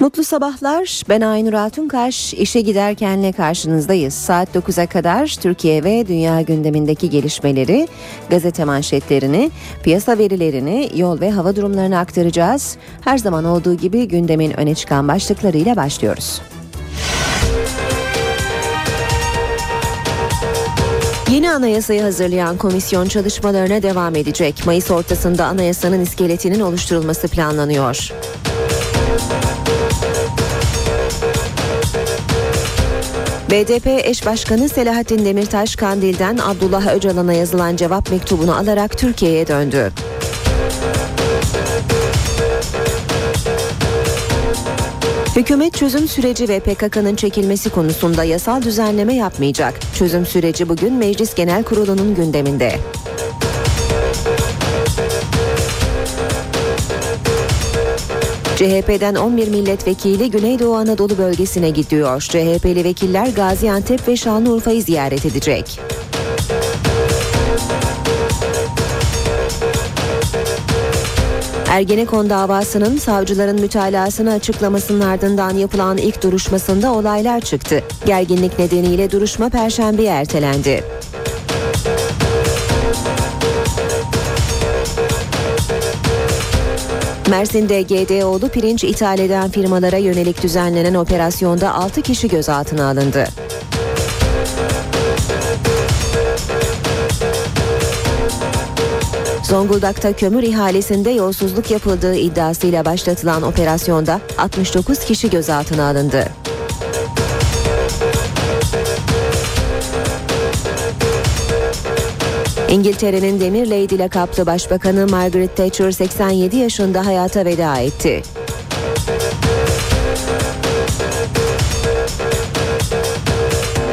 Mutlu sabahlar. Ben Aynur Altunkaş. İşe giderkenle karşınızdayız. Saat 9'a kadar Türkiye ve dünya gündemindeki gelişmeleri, gazete manşetlerini, piyasa verilerini, yol ve hava durumlarını aktaracağız. Her zaman olduğu gibi gündemin öne çıkan başlıklarıyla başlıyoruz. Yeni anayasayı hazırlayan komisyon çalışmalarına devam edecek. Mayıs ortasında anayasanın iskeletinin oluşturulması planlanıyor. BDP eş başkanı Selahattin Demirtaş Kandil'den Abdullah Öcalan'a yazılan cevap mektubunu alarak Türkiye'ye döndü. Hükümet çözüm süreci ve PKK'nın çekilmesi konusunda yasal düzenleme yapmayacak. Çözüm süreci bugün Meclis Genel Kurulu'nun gündeminde. CHP'den 11 milletvekili Güneydoğu Anadolu bölgesine gidiyor. CHP'li vekiller Gaziantep ve Şanlıurfa'yı ziyaret edecek. Ergenekon davasının savcıların mütalasını açıklamasının ardından yapılan ilk duruşmasında olaylar çıktı. Gerginlik nedeniyle duruşma perşembeye ertelendi. Mersin'de GDO'lu pirinç ithal eden firmalara yönelik düzenlenen operasyonda 6 kişi gözaltına alındı. Zonguldak'ta kömür ihalesinde yolsuzluk yapıldığı iddiasıyla başlatılan operasyonda 69 kişi gözaltına alındı. İngiltere'nin Demir Lady lakaplı Başbakanı Margaret Thatcher 87 yaşında hayata veda etti.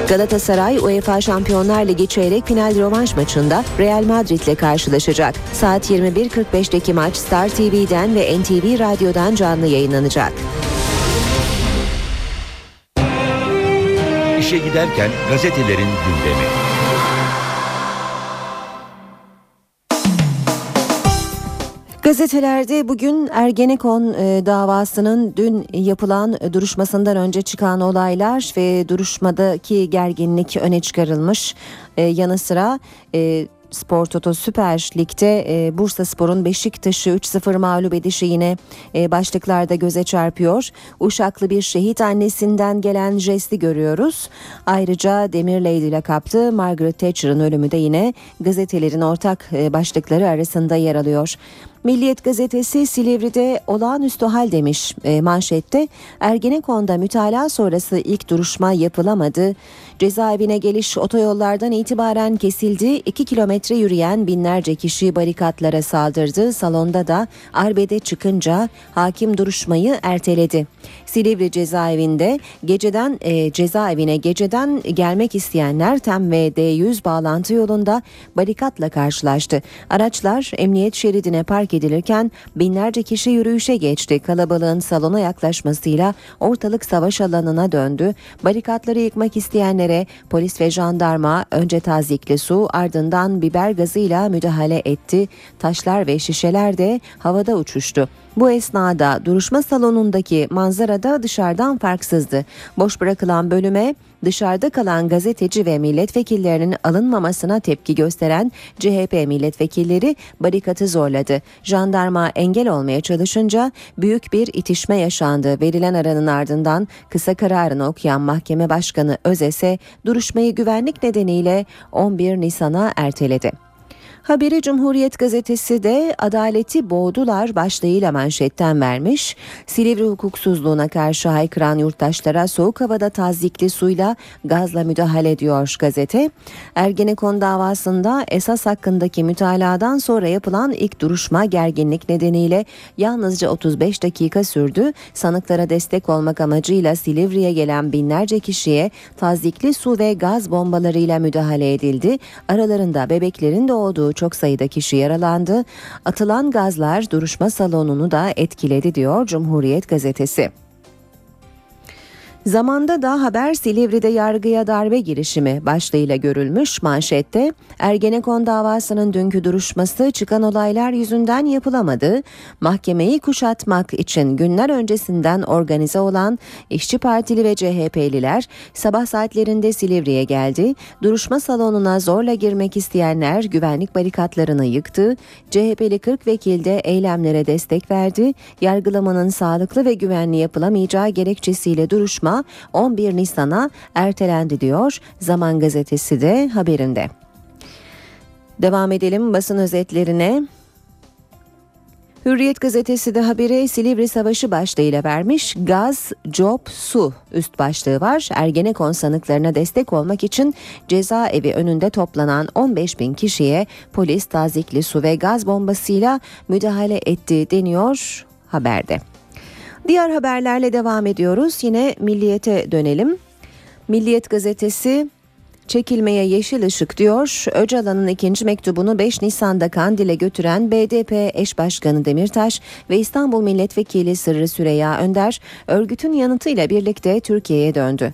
Galatasaray UEFA Şampiyonlar Ligi çeyrek final rövanş maçında Real Madrid ile karşılaşacak. Saat 21.45'teki maç Star TV'den ve NTV Radyo'dan canlı yayınlanacak. İşe giderken gazetelerin gündemi. Gazetelerde bugün Ergenekon e, davasının dün yapılan duruşmasından önce çıkan olaylar ve duruşmadaki gerginlik öne çıkarılmış. E, yanı sıra e, Spor Toto Süper Lig'de Bursa Spor'un Beşiktaş'ı 3-0 mağlup edişi yine başlıklarda göze çarpıyor. Uşaklı bir şehit annesinden gelen jesti görüyoruz. Ayrıca Demir Lady lakaplı Margaret Thatcher'ın ölümü de yine gazetelerin ortak başlıkları arasında yer alıyor. Milliyet gazetesi Silivri'de olağanüstü hal demiş e, manşette. Ergenekon'da mütalaa sonrası ilk duruşma yapılamadı. Cezaevine geliş otoyollardan itibaren kesildi. 2 kilometre yürüyen binlerce kişi barikatlara saldırdı. Salonda da arbede çıkınca hakim duruşmayı erteledi. Silivri cezaevinde geceden e, cezaevine geceden gelmek isteyenler TEM ve D100 bağlantı yolunda barikatla karşılaştı. Araçlar emniyet şeridine park edilirken binlerce kişi yürüyüşe geçti. Kalabalığın salona yaklaşmasıyla ortalık savaş alanına döndü. Barikatları yıkmak isteyenlere polis ve jandarma önce tazikli su ardından biber gazıyla müdahale etti. Taşlar ve şişeler de havada uçuştu. Bu esnada duruşma salonundaki manzarada dışarıdan farksızdı. Boş bırakılan bölüme dışarıda kalan gazeteci ve milletvekillerinin alınmamasına tepki gösteren CHP milletvekilleri barikatı zorladı. Jandarma engel olmaya çalışınca büyük bir itişme yaşandı. Verilen aranın ardından kısa kararını okuyan mahkeme başkanı Özese duruşmayı güvenlik nedeniyle 11 Nisan'a erteledi. Haberi Cumhuriyet gazetesi de adaleti boğdular başlığıyla manşetten vermiş. Silivri hukuksuzluğuna karşı haykıran yurttaşlara soğuk havada tazikli suyla gazla müdahale ediyor gazete. Ergenekon davasında esas hakkındaki mütaladan sonra yapılan ilk duruşma gerginlik nedeniyle yalnızca 35 dakika sürdü. Sanıklara destek olmak amacıyla Silivri'ye gelen binlerce kişiye tazikli su ve gaz bombalarıyla müdahale edildi. Aralarında bebeklerin doğduğu çok sayıda kişi yaralandı. Atılan gazlar duruşma salonunu da etkiledi diyor Cumhuriyet gazetesi. Zamanda da haber Silivri'de yargıya darbe girişimi başlığıyla görülmüş manşette Ergenekon davasının dünkü duruşması çıkan olaylar yüzünden yapılamadı. Mahkemeyi kuşatmak için günler öncesinden organize olan İşçi Partili ve CHP'liler sabah saatlerinde Silivri'ye geldi. Duruşma salonuna zorla girmek isteyenler güvenlik barikatlarını yıktı. CHP'li 40 vekil de eylemlere destek verdi. Yargılamanın sağlıklı ve güvenli yapılamayacağı gerekçesiyle duruşma 11 Nisan'a ertelendi diyor Zaman Gazetesi de haberinde. Devam edelim basın özetlerine. Hürriyet gazetesi de haberi Silivri Savaşı başlığıyla vermiş. Gaz, job, su üst başlığı var. Ergenekon sanıklarına destek olmak için cezaevi önünde toplanan 15 bin kişiye polis tazikli su ve gaz bombasıyla müdahale etti deniyor haberde. Diğer haberlerle devam ediyoruz. Yine Milliyet'e dönelim. Milliyet gazetesi çekilmeye yeşil ışık diyor. Öcalan'ın ikinci mektubunu 5 Nisan'da Kandil'e götüren BDP eş başkanı Demirtaş ve İstanbul Milletvekili Sırrı Süreya Önder örgütün yanıtıyla birlikte Türkiye'ye döndü.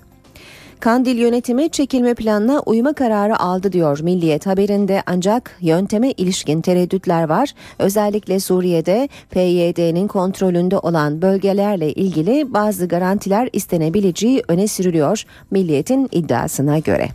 Kandil yönetimi çekilme planına uyma kararı aldı diyor Milliyet haberinde ancak yönteme ilişkin tereddütler var. Özellikle Suriye'de PYD'nin kontrolünde olan bölgelerle ilgili bazı garantiler istenebileceği öne sürülüyor Milliyet'in iddiasına göre.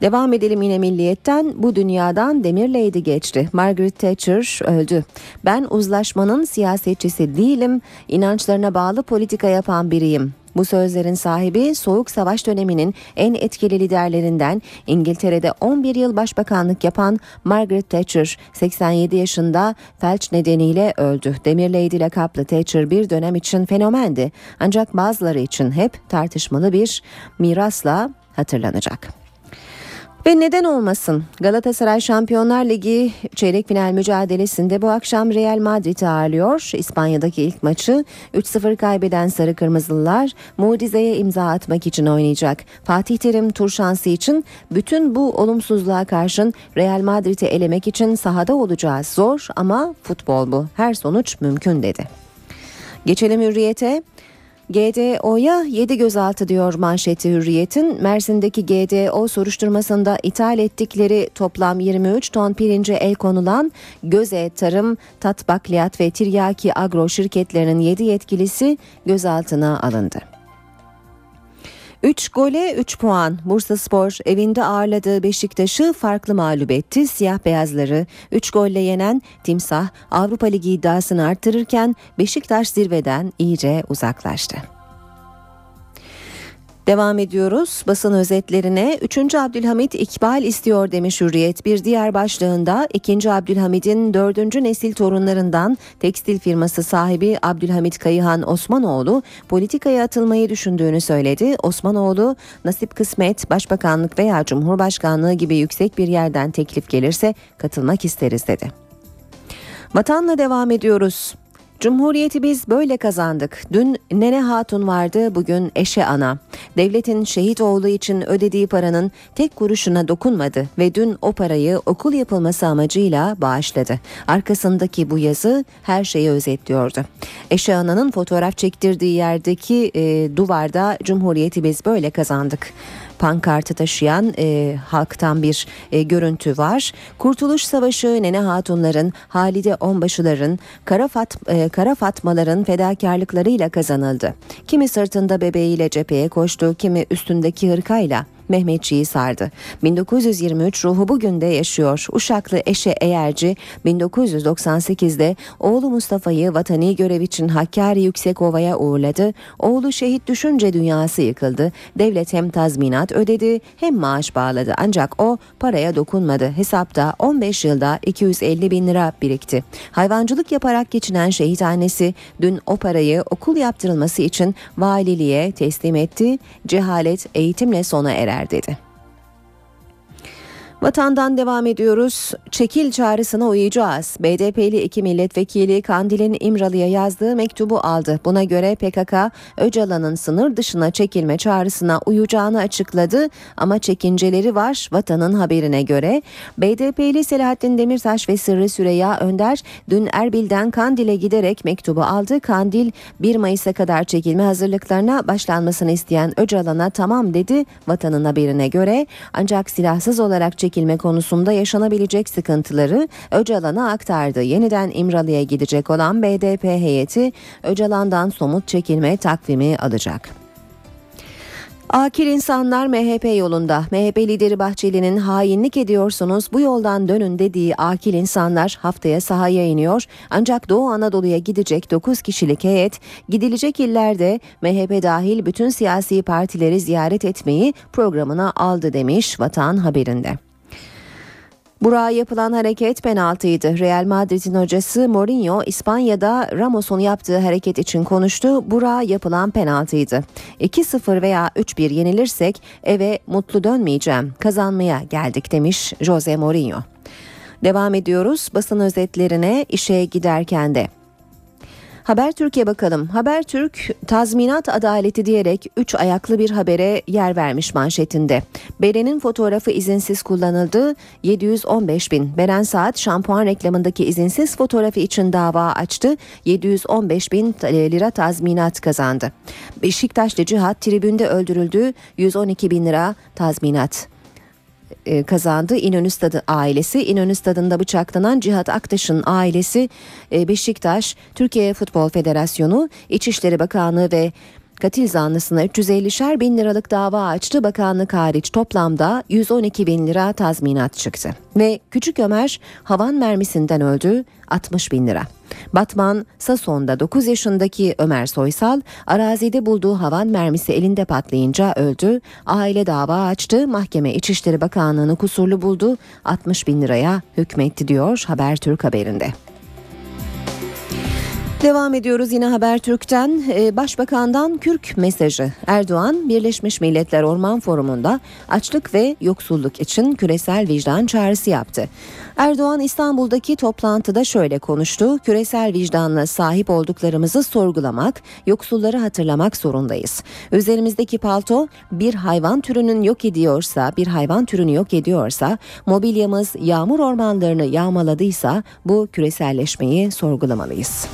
Devam edelim yine milliyetten. Bu dünyadan Demirleydi geçti. Margaret Thatcher öldü. Ben uzlaşmanın siyasetçisi değilim. İnançlarına bağlı politika yapan biriyim. Bu sözlerin sahibi Soğuk Savaş döneminin en etkili liderlerinden İngiltere'de 11 yıl başbakanlık yapan Margaret Thatcher 87 yaşında felç nedeniyle öldü. Demirleydi lakaplı Thatcher bir dönem için fenomendi ancak bazıları için hep tartışmalı bir mirasla hatırlanacak. Ve neden olmasın? Galatasaray Şampiyonlar Ligi çeyrek final mücadelesinde bu akşam Real Madrid'i ağırlıyor. İspanya'daki ilk maçı 3-0 kaybeden Sarı Kırmızılılar mucizeye imza atmak için oynayacak. Fatih Terim tur şansı için bütün bu olumsuzluğa karşın Real Madrid'i elemek için sahada olacağız. Zor ama futbol bu. Her sonuç mümkün dedi. Geçelim hürriyete. GDO'ya 7 gözaltı diyor manşeti Hürriyet'in. Mersin'deki GDO soruşturmasında ithal ettikleri toplam 23 ton pirince el konulan Göze Tarım, Tat Bakliyat ve Tiryaki Agro şirketlerinin 7 yetkilisi gözaltına alındı. 3 gole 3 puan. Bursa Spor evinde ağırladığı Beşiktaş'ı farklı mağlup etti. Siyah beyazları 3 golle yenen Timsah Avrupa Ligi iddiasını arttırırken Beşiktaş zirveden iyice uzaklaştı. Devam ediyoruz basın özetlerine. 3. Abdülhamit ikbal istiyor demiş Hürriyet. Bir diğer başlığında 2. Abdülhamid'in 4. nesil torunlarından tekstil firması sahibi Abdülhamit Kayıhan Osmanoğlu politikaya atılmayı düşündüğünü söyledi. Osmanoğlu nasip kısmet başbakanlık veya cumhurbaşkanlığı gibi yüksek bir yerden teklif gelirse katılmak isteriz dedi. Vatanla devam ediyoruz. Cumhuriyeti biz böyle kazandık. Dün Nene Hatun vardı, bugün Eşe Ana. Devletin şehit oğlu için ödediği paranın tek kuruşuna dokunmadı ve dün o parayı okul yapılması amacıyla bağışladı. Arkasındaki bu yazı her şeyi özetliyordu. Eşe Ana'nın fotoğraf çektirdiği yerdeki e, duvarda Cumhuriyeti biz böyle kazandık pankartı taşıyan e, halktan bir e, görüntü var. Kurtuluş Savaşı Nene Hatunların, Halide Onbaşıların, Kara, Fat, e, Kara Fatmaların fedakarlıklarıyla kazanıldı. Kimi sırtında bebeğiyle cepheye koştu, kimi üstündeki hırkayla Mehmetçiği sardı. 1923 ruhu bugün de yaşıyor. Uşaklı Eşe Eğerci 1998'de oğlu Mustafa'yı vatani görev için Hakkari Yüksekova'ya uğurladı. Oğlu şehit düşünce dünyası yıkıldı. Devlet hem tazminat ödedi hem maaş bağladı. Ancak o paraya dokunmadı. Hesapta 15 yılda 250 bin lira birikti. Hayvancılık yaparak geçinen şehit annesi dün o parayı okul yaptırılması için valiliğe teslim etti. Cehalet eğitimle sona erer dedi. Vatandan devam ediyoruz. Çekil çağrısına uyacağız. BDP'li iki milletvekili Kandil'in İmralı'ya yazdığı mektubu aldı. Buna göre PKK Öcalan'ın sınır dışına çekilme çağrısına uyacağını açıkladı ama çekinceleri var. Vatanın haberine göre BDP'li Selahattin Demirtaş ve Sırrı Süreyya Önder dün Erbil'den Kandil'e giderek mektubu aldı. Kandil 1 Mayıs'a kadar çekilme hazırlıklarına başlanmasını isteyen Öcalan'a tamam dedi. Vatanın haberine göre ancak silahsız olarak çekilme çekilme konusunda yaşanabilecek sıkıntıları Öcalan'a aktardı. Yeniden İmralı'ya gidecek olan BDP heyeti Öcalan'dan somut çekilme takvimi alacak. Akil insanlar MHP yolunda. MHP lideri Bahçeli'nin hainlik ediyorsunuz bu yoldan dönün dediği akil insanlar haftaya sahaya iniyor. Ancak Doğu Anadolu'ya gidecek 9 kişilik heyet gidilecek illerde MHP dahil bütün siyasi partileri ziyaret etmeyi programına aldı demiş Vatan haberinde. Burak'a yapılan hareket penaltıydı. Real Madrid'in hocası Mourinho İspanya'da Ramos'un yaptığı hareket için konuştu. Burak'a yapılan penaltıydı. 2-0 veya 3-1 yenilirsek eve mutlu dönmeyeceğim. Kazanmaya geldik demiş Jose Mourinho. Devam ediyoruz basın özetlerine işe giderken de. Haber Türkiye bakalım. Haber Türk tazminat adaleti diyerek 3 ayaklı bir habere yer vermiş manşetinde. Beren'in fotoğrafı izinsiz kullanıldı. 715 bin. Beren Saat şampuan reklamındaki izinsiz fotoğrafı için dava açtı. 715 bin lira tazminat kazandı. Beşiktaşlı Cihat tribünde öldürüldü. 112 bin lira tazminat e, kazandı. İnönü Stadı ailesi. İnönü Stadı'nda bıçaklanan Cihat Aktaş'ın ailesi e, Beşiktaş, Türkiye Futbol Federasyonu, İçişleri Bakanlığı ve katil zanlısına 350'şer bin liralık dava açtı. Bakanlık hariç toplamda 112 bin lira tazminat çıktı. Ve Küçük Ömer havan mermisinden öldü 60 bin lira. Batman, Sason'da 9 yaşındaki Ömer Soysal arazide bulduğu havan mermisi elinde patlayınca öldü. Aile dava açtı. Mahkeme İçişleri Bakanlığı'nı kusurlu buldu. 60 bin liraya hükmetti diyor Habertürk haberinde. Devam ediyoruz yine Habertürk'ten. Ee, Başbakandan Kürk mesajı. Erdoğan Birleşmiş Milletler Orman Forumu'nda açlık ve yoksulluk için küresel vicdan çağrısı yaptı. Erdoğan İstanbul'daki toplantıda şöyle konuştu. Küresel vicdanla sahip olduklarımızı sorgulamak, yoksulları hatırlamak zorundayız. Üzerimizdeki palto bir hayvan türünün yok ediyorsa, bir hayvan türünü yok ediyorsa, mobilyamız yağmur ormanlarını yağmaladıysa bu küreselleşmeyi sorgulamalıyız.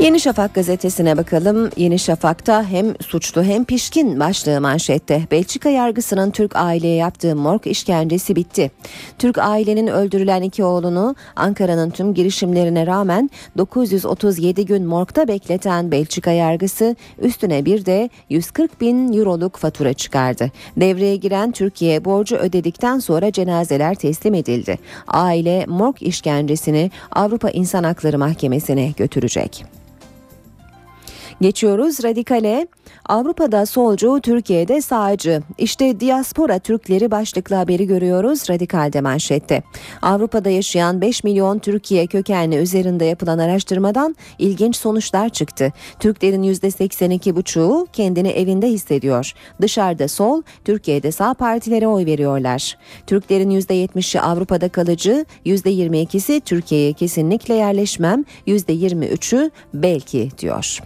Yeni Şafak gazetesine bakalım. Yeni Şafak'ta hem suçlu hem pişkin başlığı manşette. Belçika yargısının Türk aileye yaptığı morg işkencesi bitti. Türk ailenin öldürülen iki oğlunu Ankara'nın tüm girişimlerine rağmen 937 gün morgda bekleten Belçika yargısı üstüne bir de 140 bin euroluk fatura çıkardı. Devreye giren Türkiye borcu ödedikten sonra cenazeler teslim edildi. Aile morg işkencesini Avrupa İnsan Hakları Mahkemesi'ne götürecek. Geçiyoruz radikale. Avrupa'da solcu, Türkiye'de sağcı. İşte diaspora Türkleri başlıklı haberi görüyoruz radikalde manşette. Avrupa'da yaşayan 5 milyon Türkiye kökenli üzerinde yapılan araştırmadan ilginç sonuçlar çıktı. Türklerin %82,5'u kendini evinde hissediyor. Dışarıda sol, Türkiye'de sağ partilere oy veriyorlar. Türklerin %70'i Avrupa'da kalıcı, %22'si Türkiye'ye kesinlikle yerleşmem, %23'ü belki diyor.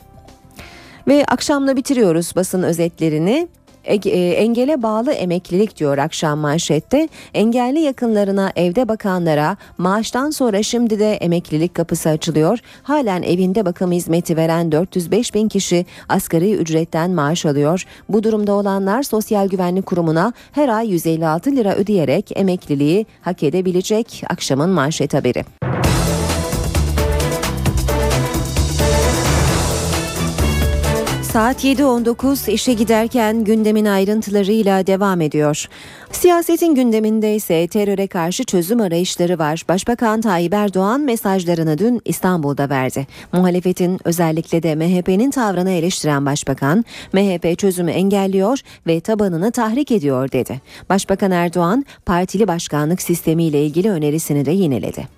Ve akşamla bitiriyoruz basın özetlerini. E, engele bağlı emeklilik diyor akşam manşette. Engelli yakınlarına evde bakanlara maaştan sonra şimdi de emeklilik kapısı açılıyor. Halen evinde bakım hizmeti veren 405 bin kişi asgari ücretten maaş alıyor. Bu durumda olanlar Sosyal Güvenlik Kurumu'na her ay 156 lira ödeyerek emekliliği hak edebilecek akşamın manşet haberi. Saat 7.19 işe giderken gündemin ayrıntılarıyla devam ediyor. Siyasetin gündeminde ise teröre karşı çözüm arayışları var. Başbakan Tayyip Erdoğan mesajlarını dün İstanbul'da verdi. Muhalefetin özellikle de MHP'nin tavrını eleştiren başbakan, MHP çözümü engelliyor ve tabanını tahrik ediyor dedi. Başbakan Erdoğan partili başkanlık sistemiyle ilgili önerisini de yineledi.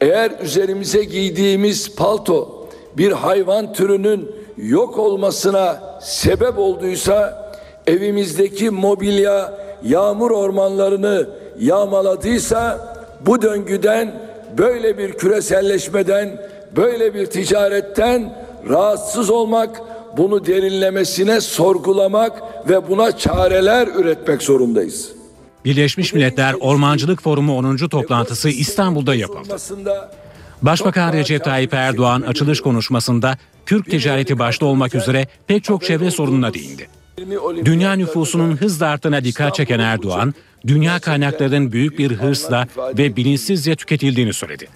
Eğer üzerimize giydiğimiz palto bir hayvan türünün yok olmasına sebep olduysa, evimizdeki mobilya, yağmur ormanlarını yağmaladıysa bu döngüden, böyle bir küreselleşmeden, böyle bir ticaretten rahatsız olmak, bunu derinlemesine sorgulamak ve buna çareler üretmek zorundayız. Birleşmiş Milletler Ormancılık Forumu 10. toplantısı İstanbul'da yapıldı. Başbakan Recep Tayyip Erdoğan açılış konuşmasında Türk ticareti başta olmak üzere pek çok çevre sorununa değindi. Dünya nüfusunun hızla arttığına dikkat çeken Erdoğan, dünya kaynaklarının büyük bir hırsla ve bilinçsizce tüketildiğini söyledi.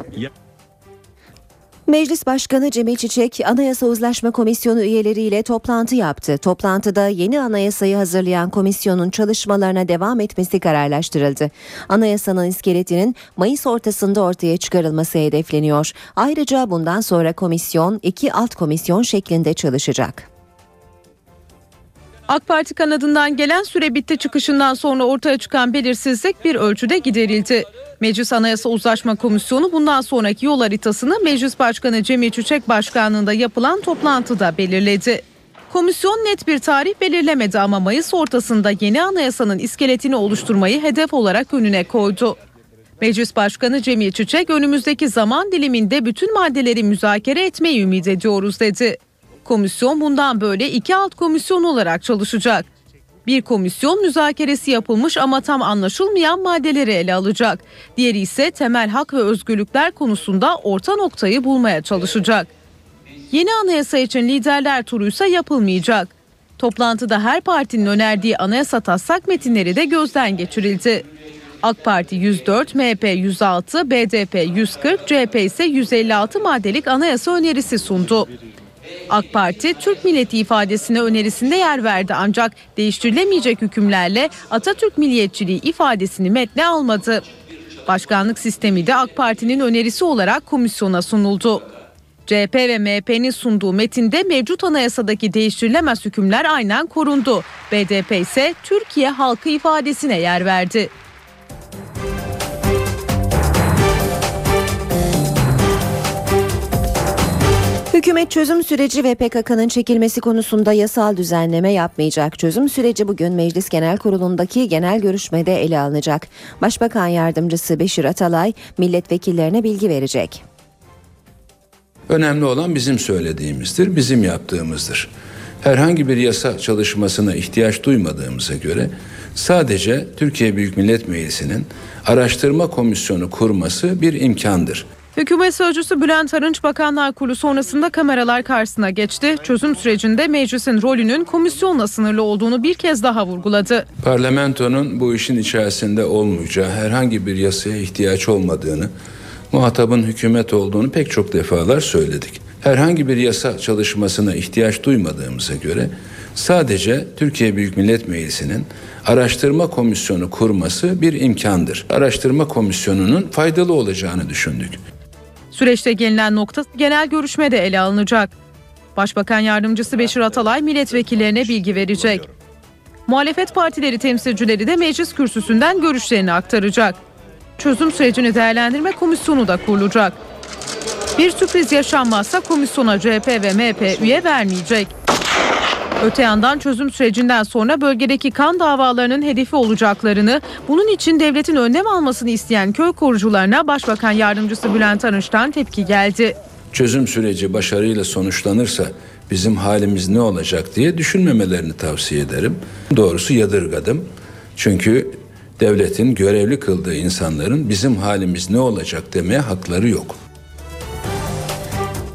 Meclis Başkanı Cemil Çiçek, Anayasa Uzlaşma Komisyonu üyeleriyle toplantı yaptı. Toplantıda yeni anayasayı hazırlayan komisyonun çalışmalarına devam etmesi kararlaştırıldı. Anayasanın iskeletinin Mayıs ortasında ortaya çıkarılması hedefleniyor. Ayrıca bundan sonra komisyon iki alt komisyon şeklinde çalışacak. AK Parti kanadından gelen süre bitti çıkışından sonra ortaya çıkan belirsizlik bir ölçüde giderildi. Meclis Anayasa Uzlaşma Komisyonu bundan sonraki yol haritasını Meclis Başkanı Cemil Çiçek Başkanlığında yapılan toplantıda belirledi. Komisyon net bir tarih belirlemedi ama Mayıs ortasında yeni anayasanın iskeletini oluşturmayı hedef olarak önüne koydu. Meclis Başkanı Cemil Çiçek önümüzdeki zaman diliminde bütün maddeleri müzakere etmeyi ümit ediyoruz dedi. Komisyon bundan böyle iki alt komisyon olarak çalışacak. Bir komisyon müzakeresi yapılmış ama tam anlaşılmayan maddeleri ele alacak. Diğeri ise temel hak ve özgürlükler konusunda orta noktayı bulmaya çalışacak. Yeni anayasa için liderler turu ise yapılmayacak. Toplantıda her partinin önerdiği anayasa taslak metinleri de gözden geçirildi. AK Parti 104, MHP 106, BDP 140, CHP ise 156 maddelik anayasa önerisi sundu. AK Parti Türk milleti ifadesine önerisinde yer verdi ancak değiştirilemeyecek hükümlerle Atatürk milliyetçiliği ifadesini metne almadı. Başkanlık sistemi de AK Parti'nin önerisi olarak komisyona sunuldu. CHP ve MHP'nin sunduğu metinde mevcut anayasadaki değiştirilemez hükümler aynen korundu. BDP ise Türkiye halkı ifadesine yer verdi. Hükümet çözüm süreci ve PKK'nın çekilmesi konusunda yasal düzenleme yapmayacak. Çözüm süreci bugün Meclis Genel Kurulu'ndaki genel görüşmede ele alınacak. Başbakan Yardımcısı Beşir Atalay milletvekillerine bilgi verecek. Önemli olan bizim söylediğimizdir, bizim yaptığımızdır. Herhangi bir yasa çalışmasına ihtiyaç duymadığımıza göre sadece Türkiye Büyük Millet Meclisi'nin araştırma komisyonu kurması bir imkandır. Hükümet Sözcüsü Bülent Arınç Bakanlar Kurulu sonrasında kameralar karşısına geçti. Çözüm sürecinde meclisin rolünün komisyonla sınırlı olduğunu bir kez daha vurguladı. Parlamentonun bu işin içerisinde olmayacağı, herhangi bir yasaya ihtiyaç olmadığını, muhatabın hükümet olduğunu pek çok defalar söyledik. Herhangi bir yasa çalışmasına ihtiyaç duymadığımıza göre sadece Türkiye Büyük Millet Meclisi'nin araştırma komisyonu kurması bir imkandır. Araştırma komisyonunun faydalı olacağını düşündük. Süreçte gelinen nokta genel görüşmede ele alınacak. Başbakan Yardımcısı Beşir Atalay milletvekillerine bilgi verecek. Muhalefet partileri temsilcileri de meclis kürsüsünden görüşlerini aktaracak. Çözüm sürecini değerlendirme komisyonu da kurulacak. Bir sürpriz yaşanmazsa komisyona CHP ve MHP üye vermeyecek. Öte yandan çözüm sürecinden sonra bölgedeki kan davalarının hedefi olacaklarını, bunun için devletin önlem almasını isteyen köy korucularına Başbakan Yardımcısı Bülent Arınç'tan tepki geldi. Çözüm süreci başarıyla sonuçlanırsa bizim halimiz ne olacak diye düşünmemelerini tavsiye ederim. Doğrusu yadırgadım. Çünkü devletin görevli kıldığı insanların bizim halimiz ne olacak demeye hakları yok.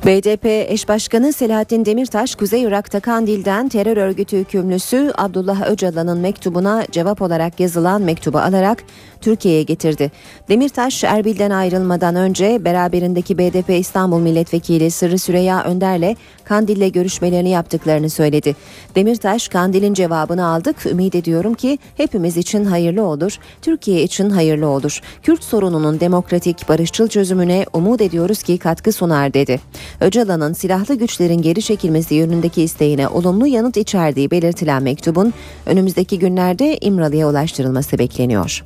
BDP eş başkanı Selahattin Demirtaş, Kuzey Irak'ta Kandil'den terör örgütü hükümlüsü Abdullah Öcalan'ın mektubuna cevap olarak yazılan mektubu alarak Türkiye'ye getirdi. Demirtaş, Erbil'den ayrılmadan önce beraberindeki BDP İstanbul Milletvekili Sırrı Süreyya Önder'le Kandil'le görüşmelerini yaptıklarını söyledi. Demirtaş, Kandil'in cevabını aldık. Ümit ediyorum ki hepimiz için hayırlı olur, Türkiye için hayırlı olur. Kürt sorununun demokratik, barışçıl çözümüne umut ediyoruz ki katkı sunar dedi. Öcalan'ın silahlı güçlerin geri çekilmesi yönündeki isteğine olumlu yanıt içerdiği belirtilen mektubun önümüzdeki günlerde İmralı'ya ulaştırılması bekleniyor.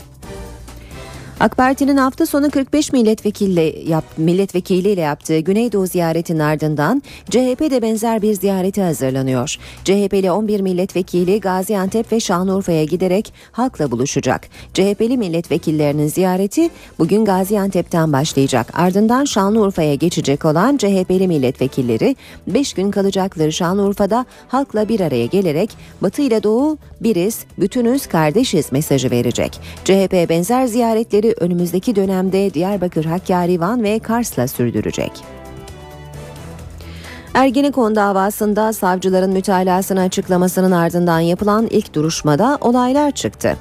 AK Parti'nin hafta sonu 45 milletvekili yap, milletvekiliyle yaptığı Güneydoğu ziyaretinin ardından CHP'de benzer bir ziyareti hazırlanıyor. CHP'li 11 milletvekili Gaziantep ve Şanlıurfa'ya giderek halkla buluşacak. CHP'li milletvekillerinin ziyareti bugün Gaziantep'ten başlayacak. Ardından Şanlıurfa'ya geçecek olan CHP'li milletvekilleri 5 gün kalacakları Şanlıurfa'da halkla bir araya gelerek Batı ile Doğu biriz, bütünüz, kardeşiz mesajı verecek. CHP benzer ziyaretleri önümüzdeki dönemde Diyarbakır, Hakkari, Van ve Kars'la sürdürecek. Ergenekon davasında savcıların mütalasını açıklamasının ardından yapılan ilk duruşmada olaylar çıktı.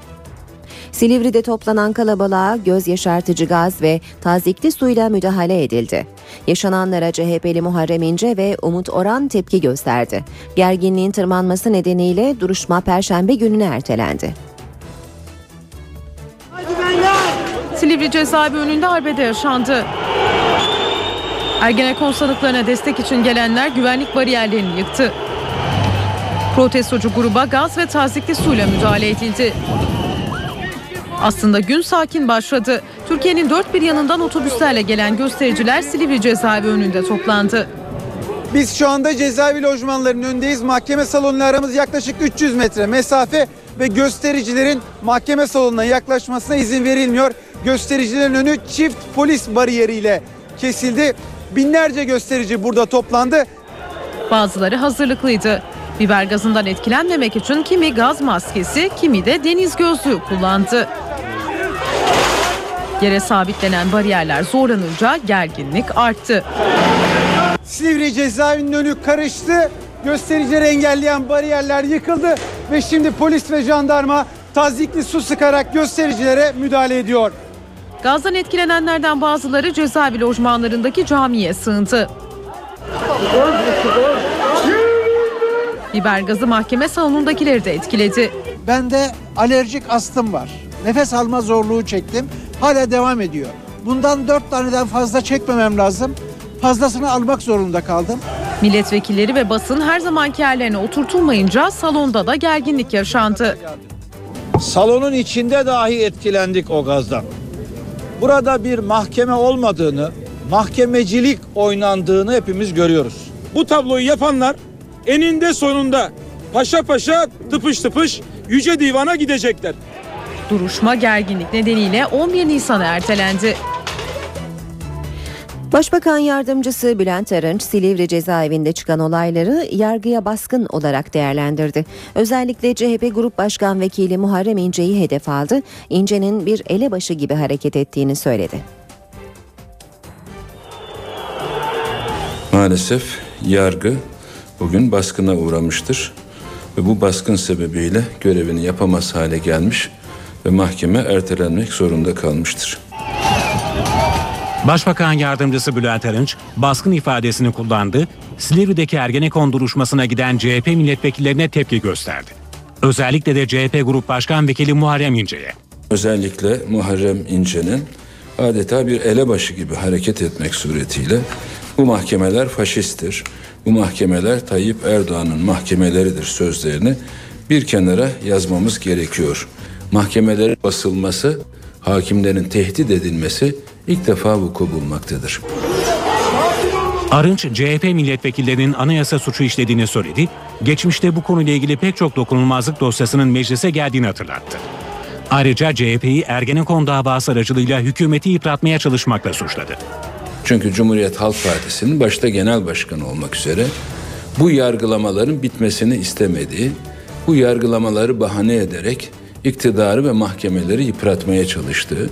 Silivri'de toplanan kalabalığa göz yaşartıcı gaz ve tazikli suyla müdahale edildi. Yaşananlara CHP'li Muharrem İnce ve Umut Oran tepki gösterdi. Gerginliğin tırmanması nedeniyle duruşma perşembe gününe ertelendi. Silivri cezaevi önünde arbede yaşandı. Ergenekon sanıklarına destek için gelenler güvenlik bariyerlerini yıktı. Protestocu gruba gaz ve tazikli suyla müdahale edildi. Aslında gün sakin başladı. Türkiye'nin dört bir yanından otobüslerle gelen göstericiler Silivri cezaevi önünde toplandı. Biz şu anda cezaevi lojmanlarının önündeyiz. Mahkeme salonuyla aramız yaklaşık 300 metre mesafe ve göstericilerin mahkeme salonuna yaklaşmasına izin verilmiyor. Göstericilerin önü çift polis bariyeriyle kesildi. Binlerce gösterici burada toplandı. Bazıları hazırlıklıydı. Biber gazından etkilenmemek için kimi gaz maskesi, kimi de deniz gözlüğü kullandı. Yere sabitlenen bariyerler zorlanınca gerginlik arttı. Silivri cezaevinin önü karıştı. Göstericileri engelleyen bariyerler yıkıldı ve şimdi polis ve jandarma tazikli su sıkarak göstericilere müdahale ediyor. Gazdan etkilenenlerden bazıları cezaevi lojmanlarındaki camiye sığındı. Biber gazı mahkeme salonundakileri de etkiledi. Bende alerjik astım var. Nefes alma zorluğu çektim. Hala devam ediyor. Bundan dört taneden fazla çekmemem lazım. Fazlasını almak zorunda kaldım. Milletvekilleri ve basın her zamanki yerlerine oturtulmayınca salonda da gerginlik yaşandı. Salonun içinde dahi etkilendik o gazdan. Burada bir mahkeme olmadığını, mahkemecilik oynandığını hepimiz görüyoruz. Bu tabloyu yapanlar eninde sonunda paşa paşa tıpış tıpış Yüce Divan'a gidecekler. Duruşma gerginlik nedeniyle 11 Nisan'a ertelendi. Başbakan Yardımcısı Bülent Arınç, Silivri cezaevinde çıkan olayları yargıya baskın olarak değerlendirdi. Özellikle CHP Grup Başkan Vekili Muharrem İnce'yi hedef aldı. İnce'nin bir elebaşı gibi hareket ettiğini söyledi. Maalesef yargı bugün baskına uğramıştır ve bu baskın sebebiyle görevini yapamaz hale gelmiş ve mahkeme ertelenmek zorunda kalmıştır. Başbakan Yardımcısı Bülent Arınç baskın ifadesini kullandı. Silivri'deki Ergenekon duruşmasına giden CHP milletvekillerine tepki gösterdi. Özellikle de CHP Grup Başkan Vekili Muharrem İnce'ye. Özellikle Muharrem İnce'nin adeta bir elebaşı gibi hareket etmek suretiyle bu mahkemeler faşisttir, bu mahkemeler Tayyip Erdoğan'ın mahkemeleridir sözlerini bir kenara yazmamız gerekiyor. Mahkemelerin basılması, hakimlerin tehdit edilmesi ilk defa vuku bulmaktadır. Arınç, CHP milletvekillerinin anayasa suçu işlediğini söyledi. Geçmişte bu konuyla ilgili pek çok dokunulmazlık dosyasının meclise geldiğini hatırlattı. Ayrıca CHP'yi Ergenekon davası aracılığıyla hükümeti yıpratmaya çalışmakla suçladı. Çünkü Cumhuriyet Halk Partisi'nin başta genel başkanı olmak üzere bu yargılamaların bitmesini istemediği, bu yargılamaları bahane ederek iktidarı ve mahkemeleri yıpratmaya çalıştığı,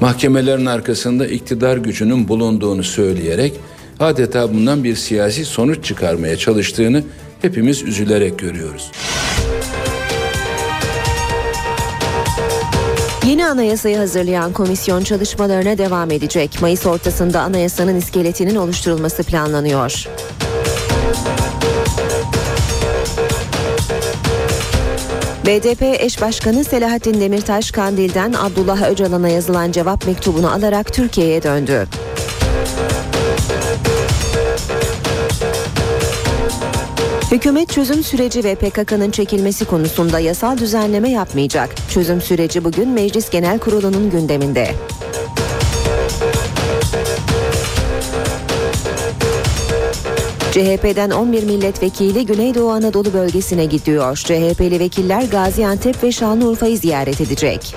mahkemelerin arkasında iktidar gücünün bulunduğunu söyleyerek adeta bundan bir siyasi sonuç çıkarmaya çalıştığını hepimiz üzülerek görüyoruz. Yeni anayasayı hazırlayan komisyon çalışmalarına devam edecek. Mayıs ortasında anayasanın iskeletinin oluşturulması planlanıyor. BDP eş başkanı Selahattin Demirtaş Kandil'den Abdullah Öcalan'a yazılan cevap mektubunu alarak Türkiye'ye döndü. Hükümet çözüm süreci ve PKK'nın çekilmesi konusunda yasal düzenleme yapmayacak. Çözüm süreci bugün Meclis Genel Kurulu'nun gündeminde. CHP'den 11 milletvekili Güneydoğu Anadolu bölgesine gidiyor. CHP'li vekiller Gaziantep ve Şanlıurfa'yı ziyaret edecek.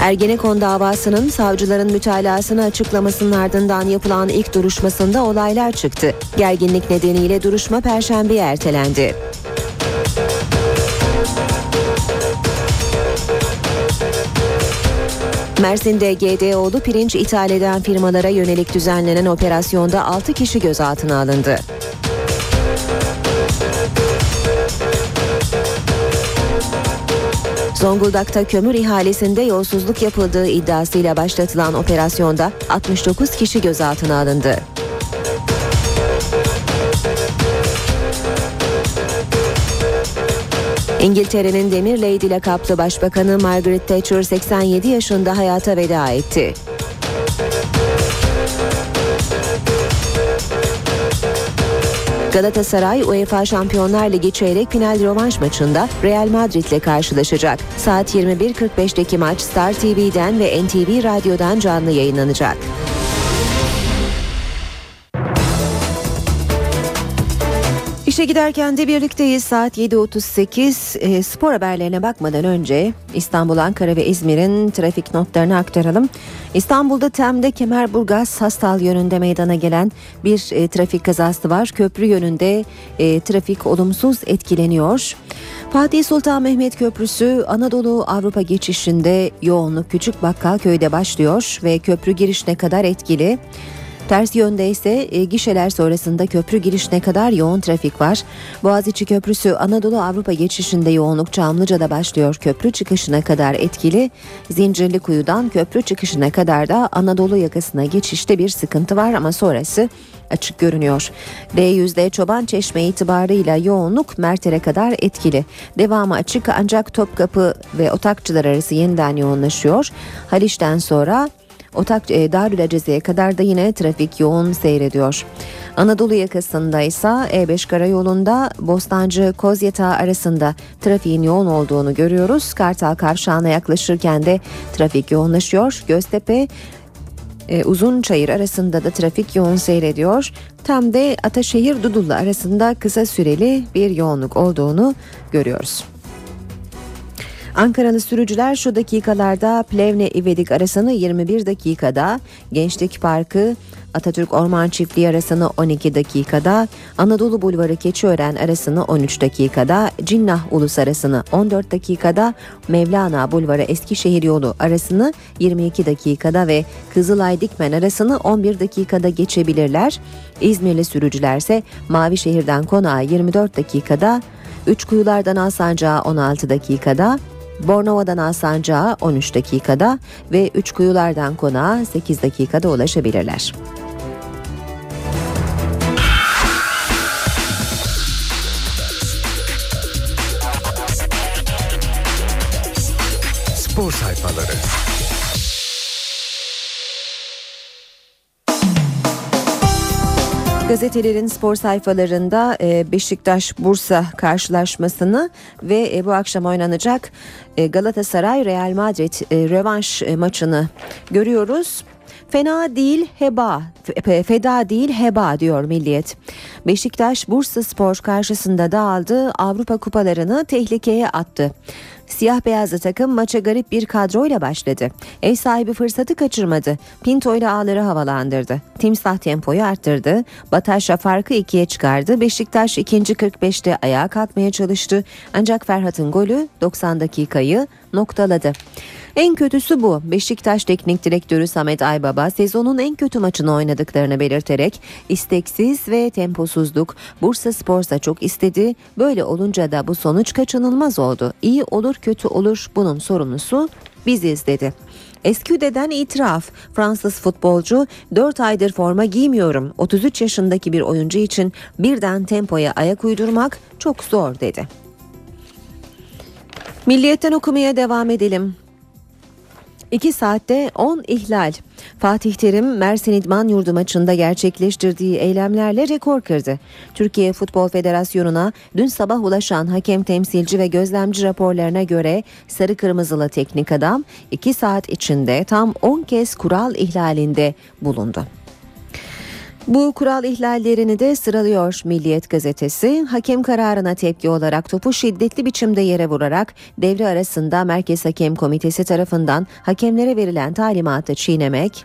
Ergenekon davasının savcıların mütalasını açıklamasının ardından yapılan ilk duruşmasında olaylar çıktı. Gerginlik nedeniyle duruşma perşembeye ertelendi. Mersin'de GDO'lu pirinç ithal eden firmalara yönelik düzenlenen operasyonda 6 kişi gözaltına alındı. Zonguldak'ta kömür ihalesinde yolsuzluk yapıldığı iddiasıyla başlatılan operasyonda 69 kişi gözaltına alındı. İngiltere'nin Demir Lady lakaplı başbakanı Margaret Thatcher 87 yaşında hayata veda etti. Galatasaray UEFA Şampiyonlar Ligi çeyrek final rövanş maçında Real Madrid ile karşılaşacak. Saat 21.45'teki maç Star TV'den ve NTV Radyo'dan canlı yayınlanacak. İşe giderken de birlikteyiz saat 7.38 e, spor haberlerine bakmadan önce İstanbul, Ankara ve İzmir'in trafik notlarını aktaralım. İstanbul'da Tem'de Kemerburgaz Hastal yönünde meydana gelen bir e, trafik kazası var. Köprü yönünde e, trafik olumsuz etkileniyor. Fatih Sultan Mehmet Köprüsü Anadolu Avrupa geçişinde yoğunluk Küçük Bakkalköy'de başlıyor ve köprü girişine kadar etkili. Ters yönde ise e, gişeler sonrasında köprü girişine kadar yoğun trafik var. Boğaziçi Köprüsü Anadolu Avrupa geçişinde yoğunluk Çamlıca'da başlıyor. Köprü çıkışına kadar etkili. Zincirli Kuyu'dan köprü çıkışına kadar da Anadolu yakasına geçişte bir sıkıntı var ama sonrası açık görünüyor. D100'de Çoban Çeşme itibarıyla yoğunluk Merter'e kadar etkili. Devamı açık ancak Topkapı ve Otakçılar arası yeniden yoğunlaşıyor. Haliç'ten sonra Otak e, Darül Aceze'ye kadar da yine trafik yoğun seyrediyor. Anadolu yakasında ise E5 karayolunda Bostancı Kozyatağı arasında trafiğin yoğun olduğunu görüyoruz. Kartal Kavşağı'na yaklaşırken de trafik yoğunlaşıyor. Göztepe e, Uzunçayır arasında da trafik yoğun seyrediyor. Tam de Ataşehir Dudullu arasında kısa süreli bir yoğunluk olduğunu görüyoruz. Ankaralı sürücüler şu dakikalarda Plevne İvedik arasını 21 dakikada, Gençlik Parkı Atatürk Orman Çiftliği arasını 12 dakikada, Anadolu Bulvarı Keçiören arasını 13 dakikada, Cinnah Ulus arasını 14 dakikada, Mevlana Bulvarı Eskişehir yolu arasını 22 dakikada ve Kızılay Dikmen arasını 11 dakikada geçebilirler. İzmirli sürücülerse Mavişehir'den Konağa 24 dakikada, Üçkuyulardan Alsancak'a 16 dakikada, Bornova'dan Alsancak'a 13 dakikada ve Üçkuyulardan Konağa 8 dakikada ulaşabilirler. Spor sayfaları. Gazetelerin spor sayfalarında e, Beşiktaş Bursa karşılaşmasını ve e, bu akşam oynanacak e, Galatasaray Real Madrid rövanş maçını görüyoruz. Fena değil heba, feda değil heba diyor Milliyet. Beşiktaş Bursa Spor karşısında dağıldı, Avrupa kupalarını tehlikeye attı. Siyah beyazlı takım maça garip bir kadroyla başladı. Ev sahibi fırsatı kaçırmadı. Pinto ile ağları havalandırdı. Timsah tempoyu arttırdı. Bataşa farkı ikiye çıkardı. Beşiktaş ikinci 45'te ayağa kalkmaya çalıştı. Ancak Ferhat'ın golü 90 dakikayı noktaladı. En kötüsü bu. Beşiktaş Teknik Direktörü Samet Aybaba sezonun en kötü maçını oynadıklarını belirterek isteksiz ve temposuzluk Bursa Spor'sa çok istedi. Böyle olunca da bu sonuç kaçınılmaz oldu. İyi olur kötü olur bunun sorumlusu biziz dedi. Esküde'den itiraf. Fransız futbolcu 4 aydır forma giymiyorum. 33 yaşındaki bir oyuncu için birden tempoya ayak uydurmak çok zor dedi. Milliyetten okumaya devam edelim. 2 saatte 10 ihlal. Fatih Terim Mersin İdman Yurdu maçında gerçekleştirdiği eylemlerle rekor kırdı. Türkiye Futbol Federasyonu'na dün sabah ulaşan hakem temsilci ve gözlemci raporlarına göre sarı kırmızılı teknik adam 2 saat içinde tam 10 kez kural ihlalinde bulundu. Bu kural ihlallerini de sıralıyor Milliyet gazetesi. Hakem kararına tepki olarak topu şiddetli biçimde yere vurarak devre arasında Merkez Hakem Komitesi tarafından hakemlere verilen talimatı çiğnemek,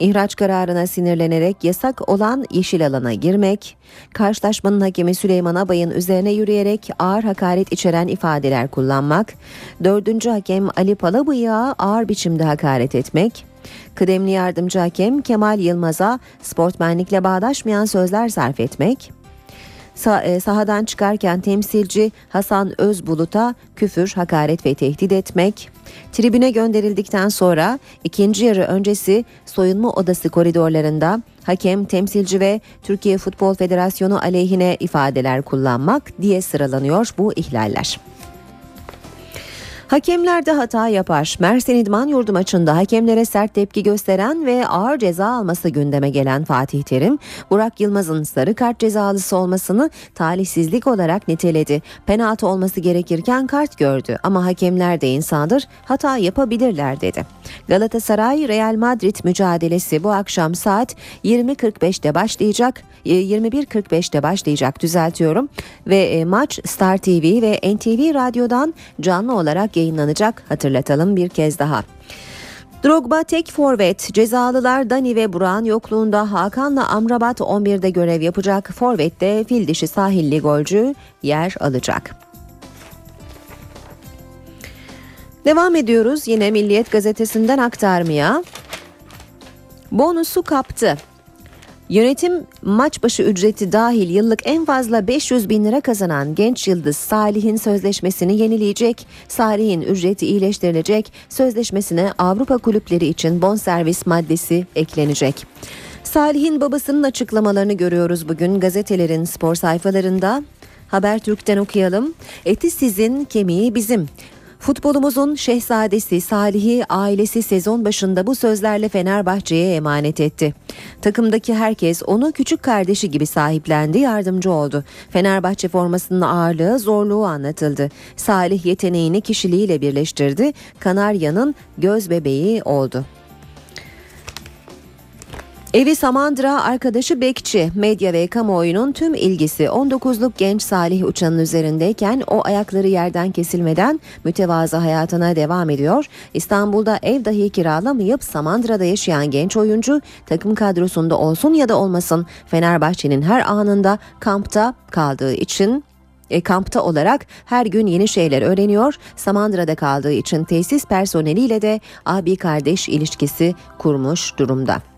İhraç kararına sinirlenerek yasak olan yeşil alana girmek, karşılaşmanın hakemi Süleyman Abay'ın üzerine yürüyerek ağır hakaret içeren ifadeler kullanmak, dördüncü hakem Ali Palabıyık'a ağır biçimde hakaret etmek, kıdemli yardımcı hakem Kemal Yılmaz'a sportmenlikle bağdaşmayan sözler sarf etmek, Sa- sahadan çıkarken temsilci Hasan Özbulut'a küfür, hakaret ve tehdit etmek, tribüne gönderildikten sonra ikinci yarı öncesi soyunma odası koridorlarında hakem, temsilci ve Türkiye Futbol Federasyonu aleyhine ifadeler kullanmak diye sıralanıyor bu ihlaller. Hakemler de hata yapar. Mersin İdman Yurdu maçında hakemlere sert tepki gösteren ve ağır ceza alması gündeme gelen Fatih Terim, Burak Yılmaz'ın sarı kart cezalısı olmasını talihsizlik olarak niteledi. Penaltı olması gerekirken kart gördü ama hakemler de insandır, hata yapabilirler dedi. Galatasaray Real Madrid mücadelesi bu akşam saat 20.45'te başlayacak. 21.45'te başlayacak düzeltiyorum ve e, maç Star TV ve NTV Radyo'dan canlı olarak yayınlanacak hatırlatalım bir kez daha. Drogba tek forvet, cezalılar Dani ve Burak'ın yokluğunda Hakan'la Amrabat 11'de görev yapacak. Forvet'te fil dişi sahilli golcü yer alacak. Devam ediyoruz yine Milliyet gazetesinden aktarmaya. Bonusu kaptı. Yönetim maç başı ücreti dahil yıllık en fazla 500 bin lira kazanan genç yıldız Salih'in sözleşmesini yenileyecek. Salih'in ücreti iyileştirilecek. Sözleşmesine Avrupa kulüpleri için bonservis maddesi eklenecek. Salih'in babasının açıklamalarını görüyoruz bugün gazetelerin spor sayfalarında. Habertürk'ten okuyalım. Eti sizin, kemiği bizim. Futbolumuzun şehzadesi Salih'i ailesi sezon başında bu sözlerle Fenerbahçe'ye emanet etti. Takımdaki herkes onu küçük kardeşi gibi sahiplendi, yardımcı oldu. Fenerbahçe formasının ağırlığı, zorluğu anlatıldı. Salih yeteneğini kişiliğiyle birleştirdi. Kanarya'nın göz bebeği oldu. Evi Samandıra arkadaşı Bekçi, medya ve kamuoyunun tüm ilgisi 19'luk genç Salih Uçan'ın üzerindeyken o ayakları yerden kesilmeden mütevazı hayatına devam ediyor. İstanbul'da ev dahi kiralamayıp Samandıra'da yaşayan genç oyuncu takım kadrosunda olsun ya da olmasın Fenerbahçe'nin her anında kampta kaldığı için e, kampta olarak her gün yeni şeyler öğreniyor. Samandıra'da kaldığı için tesis personeliyle de abi kardeş ilişkisi kurmuş durumda.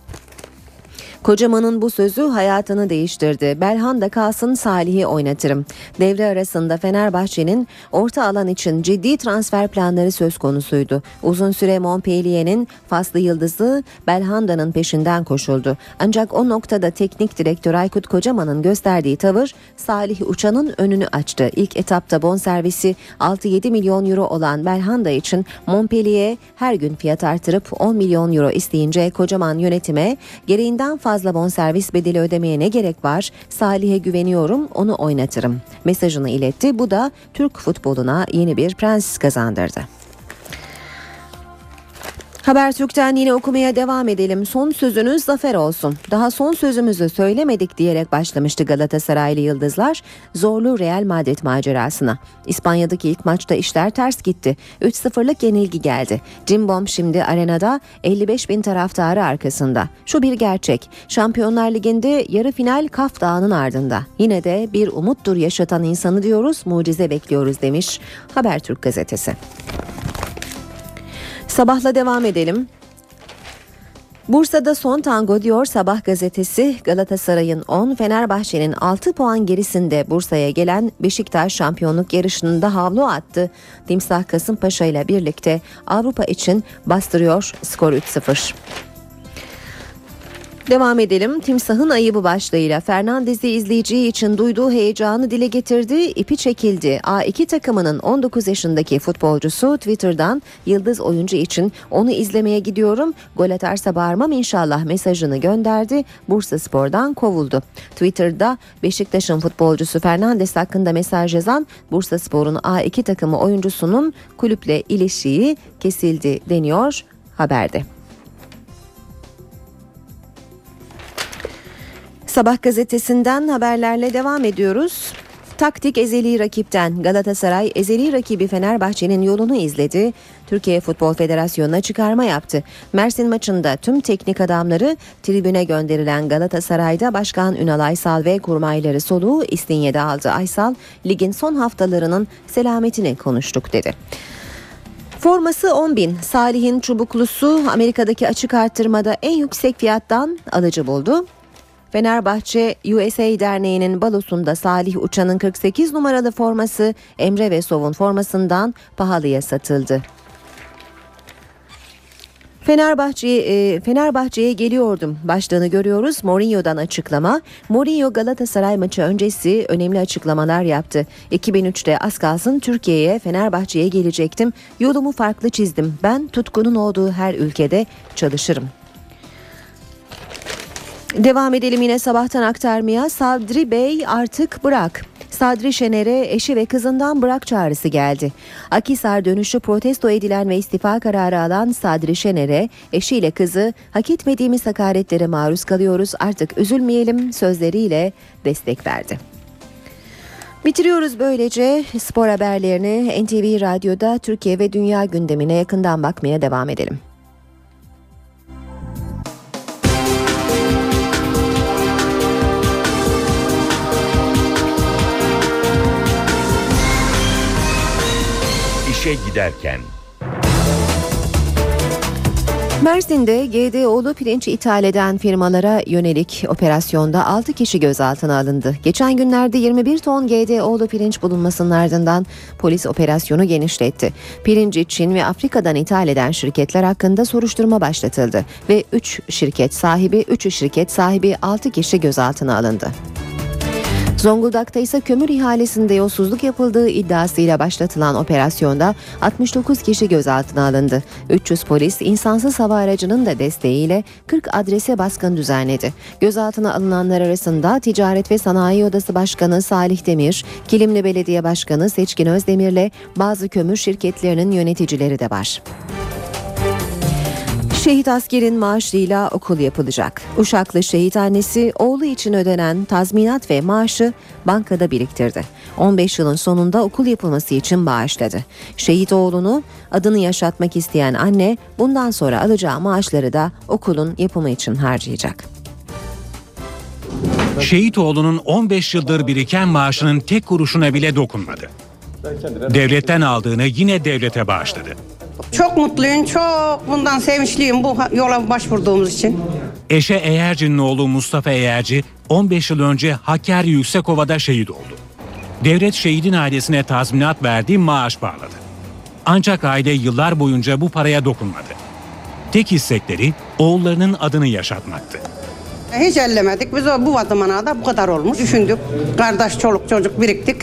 Kocaman'ın bu sözü hayatını değiştirdi. Belhanda kalsın Salih'i oynatırım. Devre arasında Fenerbahçe'nin orta alan için ciddi transfer planları söz konusuydu. Uzun süre Montpellier'in faslı yıldızı Belhanda'nın peşinden koşuldu. Ancak o noktada teknik direktör Aykut Kocaman'ın gösterdiği tavır Salih Uçan'ın önünü açtı. İlk etapta bonservisi 6-7 milyon euro olan Belhanda için Montpellier her gün fiyat artırıp 10 milyon euro isteyince Kocaman yönetime gereğinden fazla fazla bonservis bedeli ödemeye ne gerek var? Salih'e güveniyorum, onu oynatırım. Mesajını iletti. Bu da Türk futboluna yeni bir prens kazandırdı. Habertürk'ten yine okumaya devam edelim. Son sözünüz zafer olsun. Daha son sözümüzü söylemedik diyerek başlamıştı Galatasaraylı Yıldızlar zorlu Real Madrid macerasına. İspanya'daki ilk maçta işler ters gitti. 3-0'lık yenilgi geldi. Cimbom şimdi arenada 55 bin taraftarı arkasında. Şu bir gerçek. Şampiyonlar Ligi'nde yarı final Kaf Dağı'nın ardında. Yine de bir umuttur yaşatan insanı diyoruz, mucize bekliyoruz demiş Habertürk gazetesi. Sabahla devam edelim. Bursa'da son tango diyor Sabah gazetesi Galatasaray'ın 10 Fenerbahçe'nin 6 puan gerisinde Bursa'ya gelen Beşiktaş şampiyonluk yarışında havlu attı. Timsah Kasımpaşa ile birlikte Avrupa için bastırıyor skor 3-0. Devam edelim. Timsahın ayıbı başlığıyla Fernandez'i izleyiciyi için duyduğu heyecanı dile getirdi, ipi çekildi. A2 takımının 19 yaşındaki futbolcusu Twitter'dan yıldız oyuncu için onu izlemeye gidiyorum, gol atarsa bağırmam inşallah mesajını gönderdi. Bursa Spor'dan kovuldu. Twitter'da Beşiktaş'ın futbolcusu Fernandes hakkında mesaj yazan Bursa Spor'un A2 takımı oyuncusunun kulüple ilişiği kesildi deniyor haberde. Sabah gazetesinden haberlerle devam ediyoruz. Taktik ezeli rakipten Galatasaray ezeli rakibi Fenerbahçe'nin yolunu izledi. Türkiye Futbol Federasyonu'na çıkarma yaptı. Mersin maçında tüm teknik adamları tribüne gönderilen Galatasaray'da Başkan Ünal Aysal ve kurmayları soluğu İstinye'de aldı. Aysal ligin son haftalarının selametini konuştuk dedi. Forması 10 bin. Salih'in çubuklusu Amerika'daki açık arttırmada en yüksek fiyattan alıcı buldu. Fenerbahçe USA Derneği'nin balosunda Salih Uçan'ın 48 numaralı forması Emre ve Sov'un formasından pahalıya satıldı. Fenerbahçe'ye Fenerbahçe'ye geliyordum başlığını görüyoruz. Mourinho'dan açıklama. Mourinho Galatasaray maçı öncesi önemli açıklamalar yaptı. 2003'te az kalsın Türkiye'ye Fenerbahçe'ye gelecektim. Yolumu farklı çizdim. Ben tutkunun olduğu her ülkede çalışırım. Devam edelim yine sabahtan aktarmaya. Sadri Bey artık bırak. Sadri Şener'e eşi ve kızından bırak çağrısı geldi. Akisar dönüşü protesto edilen ve istifa kararı alan Sadri Şener'e eşiyle kızı hak etmediğimiz hakaretlere maruz kalıyoruz artık üzülmeyelim sözleriyle destek verdi. Bitiriyoruz böylece spor haberlerini NTV Radyo'da Türkiye ve Dünya gündemine yakından bakmaya devam edelim. İşe giderken Mersin'de GDO'lu pirinç ithal eden firmalara yönelik operasyonda 6 kişi gözaltına alındı. Geçen günlerde 21 ton GDO'lu pirinç bulunmasının ardından polis operasyonu genişletti. Pirinci Çin ve Afrika'dan ithal eden şirketler hakkında soruşturma başlatıldı ve 3 şirket sahibi, 3 şirket sahibi 6 kişi gözaltına alındı. Zonguldak'ta ise kömür ihalesinde yolsuzluk yapıldığı iddiasıyla başlatılan operasyonda 69 kişi gözaltına alındı. 300 polis insansız hava aracının da desteğiyle 40 adrese baskın düzenledi. Gözaltına alınanlar arasında Ticaret ve Sanayi Odası Başkanı Salih Demir, Kilimli Belediye Başkanı Seçkin Özdemir'le bazı kömür şirketlerinin yöneticileri de var. Şehit askerin maaşıyla okul yapılacak. Uşaklı şehit annesi oğlu için ödenen tazminat ve maaşı bankada biriktirdi. 15 yılın sonunda okul yapılması için bağışladı. Şehit oğlunu adını yaşatmak isteyen anne bundan sonra alacağı maaşları da okulun yapımı için harcayacak. Şehit oğlunun 15 yıldır biriken maaşının tek kuruşuna bile dokunmadı. Devletten aldığını yine devlete bağışladı. Çok mutluyum, çok bundan sevinçliyim bu yola başvurduğumuz için. Eşe Eğerci'nin oğlu Mustafa Eğerci 15 yıl önce Hakkari Yüksekova'da şehit oldu. Devlet şehidin ailesine tazminat verdiği maaş bağladı. Ancak aile yıllar boyunca bu paraya dokunmadı. Tek istekleri oğullarının adını yaşatmaktı. Hiç ellemedik. Biz o, bu zamana da bu kadar olmuş. Düşündük. Kardeş, çoluk, çocuk biriktik.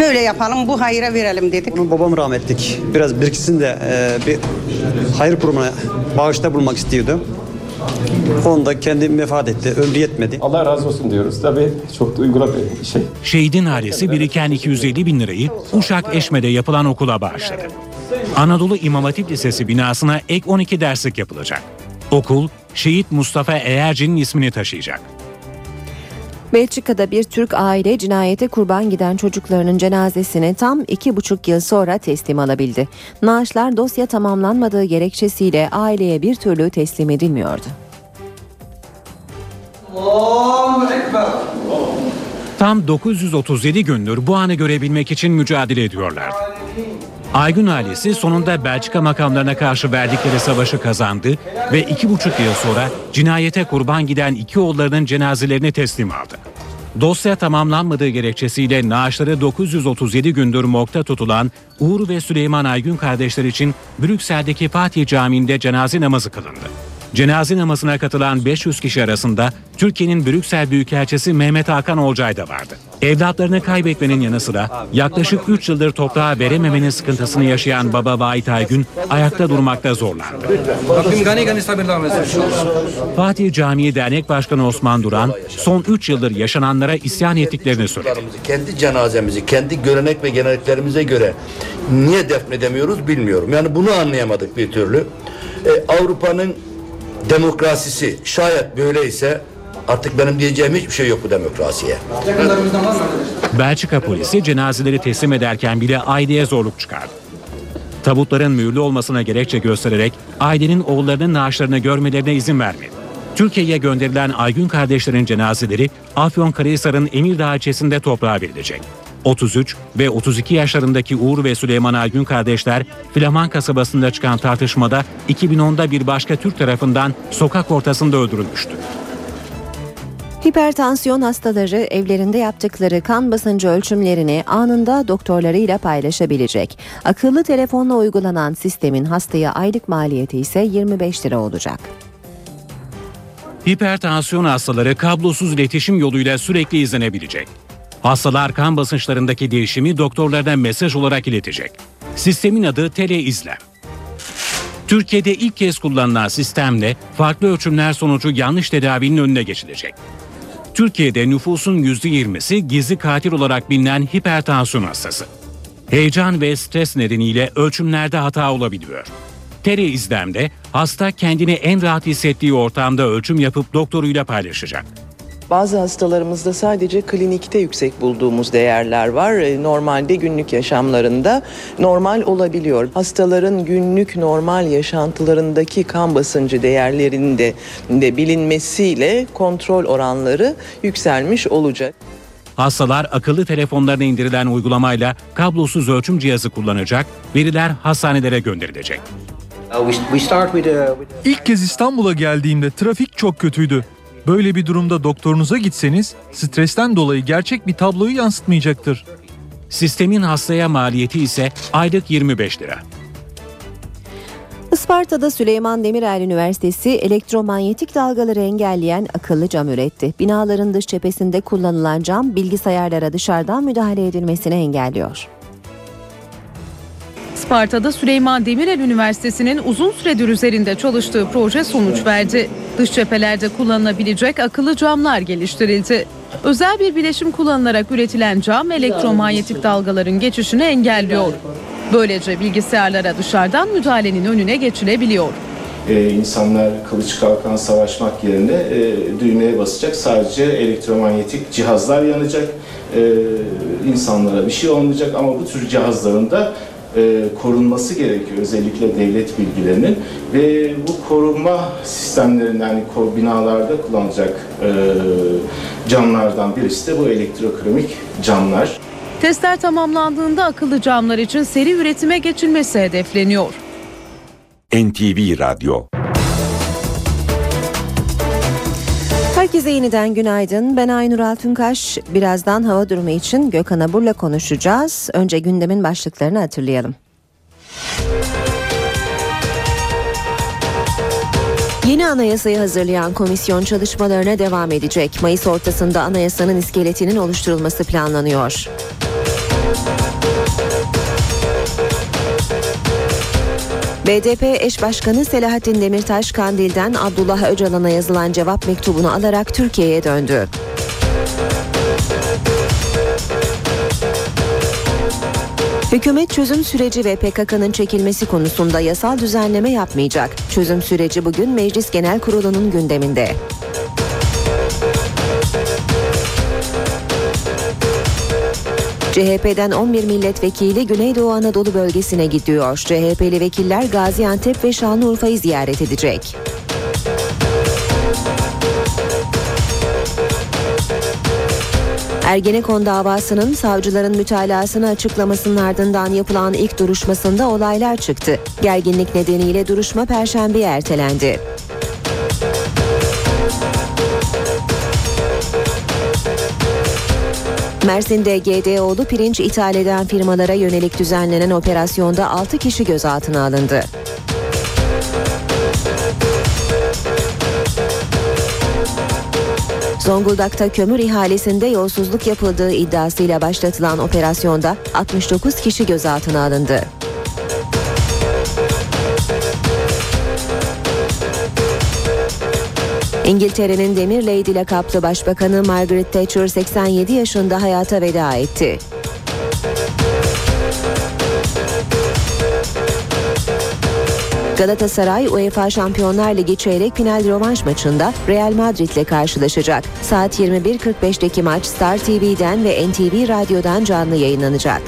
Böyle yapalım, bu hayra verelim dedik. Onun babam rahmetlik. Biraz biriksin de e, bir hayır kurumuna bağışta bulmak istiyordu. Onu da kendi vefat etti. Ömrü yetmedi. Allah razı olsun diyoruz. Tabii çok da uygula bir şey. Şehidin ailesi biriken 250 bin lirayı Uşak Eşme'de yapılan okula bağışladı. Anadolu İmam Hatip Lisesi binasına ek 12 derslik yapılacak. Okul, Şehit Mustafa Eğerci'nin ismini taşıyacak. Belçika'da bir Türk aile cinayete kurban giden çocuklarının cenazesini tam iki buçuk yıl sonra teslim alabildi. Naaşlar dosya tamamlanmadığı gerekçesiyle aileye bir türlü teslim edilmiyordu. Tam 937 gündür bu anı görebilmek için mücadele ediyorlardı. Aygün ailesi sonunda Belçika makamlarına karşı verdikleri savaşı kazandı ve iki buçuk yıl sonra cinayete kurban giden iki oğullarının cenazelerini teslim aldı. Dosya tamamlanmadığı gerekçesiyle naaşları 937 gündür morgda tutulan Uğur ve Süleyman Aygün kardeşler için Brüksel'deki Fatih Camii'nde cenaze namazı kılındı. Cenaze namazına katılan 500 kişi arasında Türkiye'nin Brüksel Büyükelçisi Mehmet Hakan Olcay da vardı. Evlatlarını kaybetmenin yanı sıra yaklaşık 3 yıldır toprağa verememenin sıkıntısını yaşayan baba Vahit Aygün ayakta durmakta zorlandı. Fatih Camii Dernek Başkanı Osman Duran son 3 yıldır yaşananlara isyan ettiklerini söyledi. kendi cenazemizi, kendi görenek ve geleneklerimize göre niye defnedemiyoruz bilmiyorum. Yani bunu anlayamadık bir türlü. Ee, Avrupa'nın demokrasisi şayet böyleyse artık benim diyeceğim hiçbir şey yok bu demokrasiye. Belçika polisi cenazeleri teslim ederken bile aileye zorluk çıkardı. Tabutların mühürlü olmasına gerekçe göstererek ailenin oğullarının naaşlarını görmelerine izin vermedi. Türkiye'ye gönderilen Aygün kardeşlerin cenazeleri Afyonkarahisar'ın Emirdağ ilçesinde toprağa verilecek. 33 ve 32 yaşlarındaki Uğur ve Süleyman Aygün kardeşler Flaman kasabasında çıkan tartışmada 2010'da bir başka Türk tarafından sokak ortasında öldürülmüştü. Hipertansiyon hastaları evlerinde yaptıkları kan basıncı ölçümlerini anında doktorlarıyla paylaşabilecek. Akıllı telefonla uygulanan sistemin hastaya aylık maliyeti ise 25 lira olacak. Hipertansiyon hastaları kablosuz iletişim yoluyla sürekli izlenebilecek. Hastalar kan basınçlarındaki değişimi doktorlarına mesaj olarak iletecek. Sistemin adı teleizlem. Türkiye'de ilk kez kullanılan sistemle farklı ölçümler sonucu yanlış tedavinin önüne geçilecek. Türkiye'de nüfusun %20'si gizli katil olarak bilinen hipertansiyon hastası. Heyecan ve stres nedeniyle ölçümlerde hata olabiliyor. Tele izlemde hasta kendini en rahat hissettiği ortamda ölçüm yapıp doktoruyla paylaşacak. Bazı hastalarımızda sadece klinikte yüksek bulduğumuz değerler var. E, Normalde günlük yaşamlarında normal olabiliyor. Hastaların günlük normal yaşantılarındaki kan basıncı değerlerinde de bilinmesiyle kontrol oranları yükselmiş olacak. Hastalar akıllı telefonlarına indirilen uygulamayla kablosuz ölçüm cihazı kullanacak, veriler hastanelere gönderilecek. İlk kez İstanbul'a geldiğimde trafik çok kötüydü. Böyle bir durumda doktorunuza gitseniz stresten dolayı gerçek bir tabloyu yansıtmayacaktır. Sistemin hastaya maliyeti ise aylık 25 lira. Isparta'da Süleyman Demirel Üniversitesi elektromanyetik dalgaları engelleyen akıllı cam üretti. Binaların dış cephesinde kullanılan cam bilgisayarlara dışarıdan müdahale edilmesini engelliyor. Sparta'da Süleyman Demirel Üniversitesi'nin uzun süredir üzerinde çalıştığı proje sonuç verdi. Dış cephelerde kullanılabilecek akıllı camlar geliştirildi. Özel bir bileşim kullanılarak üretilen cam elektromanyetik dalgaların geçişini engelliyor. Böylece bilgisayarlara dışarıdan müdahalenin önüne geçilebiliyor. Ee, insanlar kılıç kalkan savaşmak yerine e, düğmeye basacak. Sadece elektromanyetik cihazlar yanacak. Ee, insanlara bir şey olmayacak ama bu tür cihazların da e, korunması gerekiyor. Özellikle devlet bilgilerinin ve bu korunma sistemlerinden yani binalarda kullanılacak e, camlardan birisi de bu elektrokromik camlar. Testler tamamlandığında akıllı camlar için seri üretime geçilmesi hedefleniyor. NTV Radyo Herkese yeniden günaydın. Ben Aynur Altunkaş. Birazdan hava durumu için Gökhan Abur'la konuşacağız. Önce gündemin başlıklarını hatırlayalım. Yeni anayasayı hazırlayan komisyon çalışmalarına devam edecek. Mayıs ortasında anayasanın iskeletinin oluşturulması planlanıyor. BDP eş başkanı Selahattin Demirtaş Kandil'den Abdullah Öcalan'a yazılan cevap mektubunu alarak Türkiye'ye döndü. Hükümet çözüm süreci ve PKK'nın çekilmesi konusunda yasal düzenleme yapmayacak. Çözüm süreci bugün Meclis Genel Kurulu'nun gündeminde. CHP'den 11 milletvekili Güneydoğu Anadolu bölgesine gidiyor. CHP'li vekiller Gaziantep ve Şanlıurfa'yı ziyaret edecek. Ergenekon davasının savcıların mütalasını açıklamasının ardından yapılan ilk duruşmasında olaylar çıktı. Gerginlik nedeniyle duruşma perşembeye ertelendi. Mersin'de GDO'lu pirinç ithal eden firmalara yönelik düzenlenen operasyonda 6 kişi gözaltına alındı. Zonguldak'ta kömür ihalesinde yolsuzluk yapıldığı iddiasıyla başlatılan operasyonda 69 kişi gözaltına alındı. İngiltere'nin Demir Lady lakaplı Başbakanı Margaret Thatcher 87 yaşında hayata veda etti. Galatasaray UEFA Şampiyonlar Ligi çeyrek final rövanş maçında Real Madrid ile karşılaşacak. Saat 21.45'teki maç Star TV'den ve NTV Radyo'dan canlı yayınlanacak.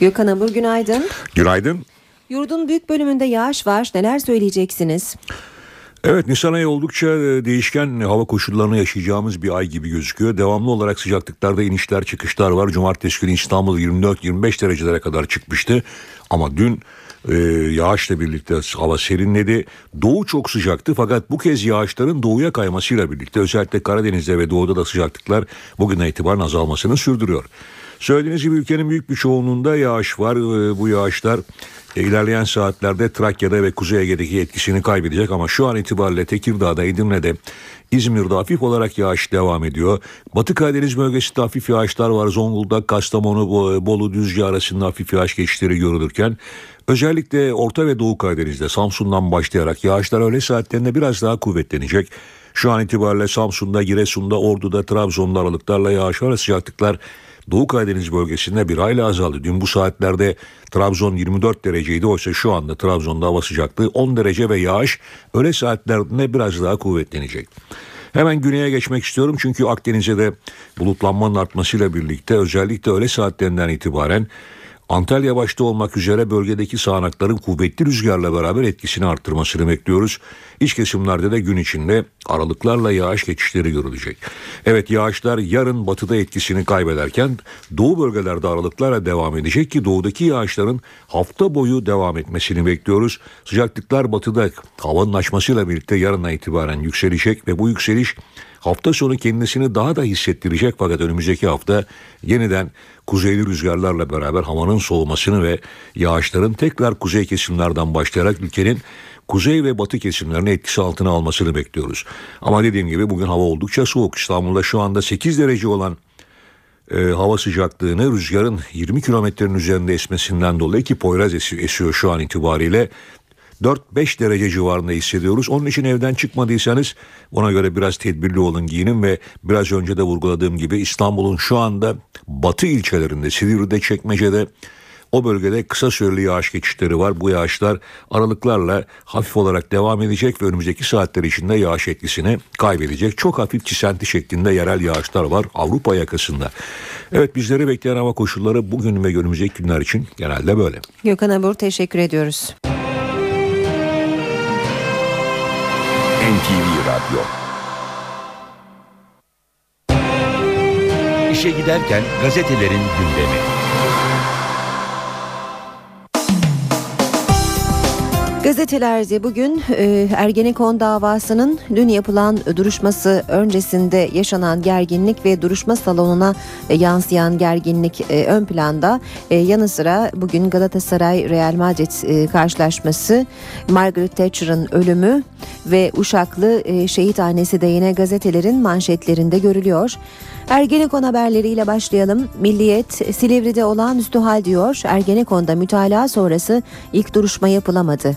Gökhan Abur günaydın. Günaydın. Yurdun büyük bölümünde yağış var. Neler söyleyeceksiniz? Evet Nisan ayı oldukça e, değişken hava koşullarını yaşayacağımız bir ay gibi gözüküyor. Devamlı olarak sıcaklıklarda inişler çıkışlar var. Cumartesi günü İstanbul 24-25 derecelere kadar çıkmıştı. Ama dün e, yağışla birlikte hava serinledi. Doğu çok sıcaktı fakat bu kez yağışların doğuya kaymasıyla birlikte özellikle Karadeniz'de ve doğuda da sıcaklıklar bugüne itibaren azalmasını sürdürüyor. Söylediğiniz gibi ülkenin büyük bir çoğunluğunda yağış var. E, bu yağışlar ilerleyen saatlerde Trakya'da ve Kuzey Ege'deki etkisini kaybedecek ama şu an itibariyle Tekirdağ'da, Edirne'de, İzmir'de hafif olarak yağış devam ediyor. Batı Karadeniz bölgesinde hafif yağışlar var. Zonguldak, Kastamonu, Bolu, Düzce arasında hafif yağış geçişleri görülürken özellikle Orta ve Doğu Karadeniz'de Samsun'dan başlayarak yağışlar öğle saatlerinde biraz daha kuvvetlenecek. Şu an itibariyle Samsun'da, Giresun'da, Ordu'da, Trabzon'da aralıklarla yağış var. Sıcaklıklar Doğu Karadeniz bölgesinde bir hayli azaldı. Dün bu saatlerde Trabzon 24 dereceydi. Oysa şu anda Trabzon'da hava sıcaklığı 10 derece ve yağış öğle saatlerinde biraz daha kuvvetlenecek. Hemen güneye geçmek istiyorum çünkü Akdeniz'e de bulutlanmanın artmasıyla birlikte özellikle öğle saatlerinden itibaren Antalya başta olmak üzere bölgedeki sağanakların kuvvetli rüzgarla beraber etkisini arttırmasını bekliyoruz. İç kesimlerde de gün içinde aralıklarla yağış geçişleri görülecek. Evet yağışlar yarın batıda etkisini kaybederken doğu bölgelerde aralıklarla devam edecek ki doğudaki yağışların hafta boyu devam etmesini bekliyoruz. Sıcaklıklar batıda havanın açmasıyla birlikte yarına itibaren yükselecek ve bu yükseliş hafta sonu kendisini daha da hissettirecek fakat önümüzdeki hafta yeniden kuzeyli rüzgarlarla beraber havanın soğumasını ve yağışların tekrar kuzey kesimlerden başlayarak ülkenin kuzey ve batı kesimlerini etkisi altına almasını bekliyoruz. Ama dediğim gibi bugün hava oldukça soğuk. İstanbul'da şu anda 8 derece olan e, hava sıcaklığını rüzgarın 20 kilometrenin üzerinde esmesinden dolayı ki Poyraz esiyor şu an itibariyle 4-5 derece civarında hissediyoruz. Onun için evden çıkmadıysanız ona göre biraz tedbirli olun giyinin ve biraz önce de vurguladığım gibi İstanbul'un şu anda batı ilçelerinde Silivri'de Çekmece'de o bölgede kısa süreli yağış geçişleri var. Bu yağışlar aralıklarla hafif olarak devam edecek ve önümüzdeki saatler içinde yağış etkisini kaybedecek. Çok hafif çisenti şeklinde yerel yağışlar var Avrupa yakasında. Evet bizleri bekleyen hava koşulları bugün ve önümüzdeki günler için genelde böyle. Gökhan Abur teşekkür ediyoruz. NTV Radyo İşe giderken gazetelerin gündemi. Gazetelerde bugün e, Ergenekon davasının dün yapılan duruşması öncesinde yaşanan gerginlik ve duruşma salonuna e, yansıyan gerginlik e, ön planda. E, yanı sıra bugün Galatasaray Real Madrid e, karşılaşması, Margaret Thatcher'ın ölümü ve Uşaklı e, şehit annesi de yine gazetelerin manşetlerinde görülüyor. Ergenekon haberleriyle başlayalım. Milliyet Silivri'de olağanüstü hal diyor. Ergenekon'da mütalaa sonrası ilk duruşma yapılamadı.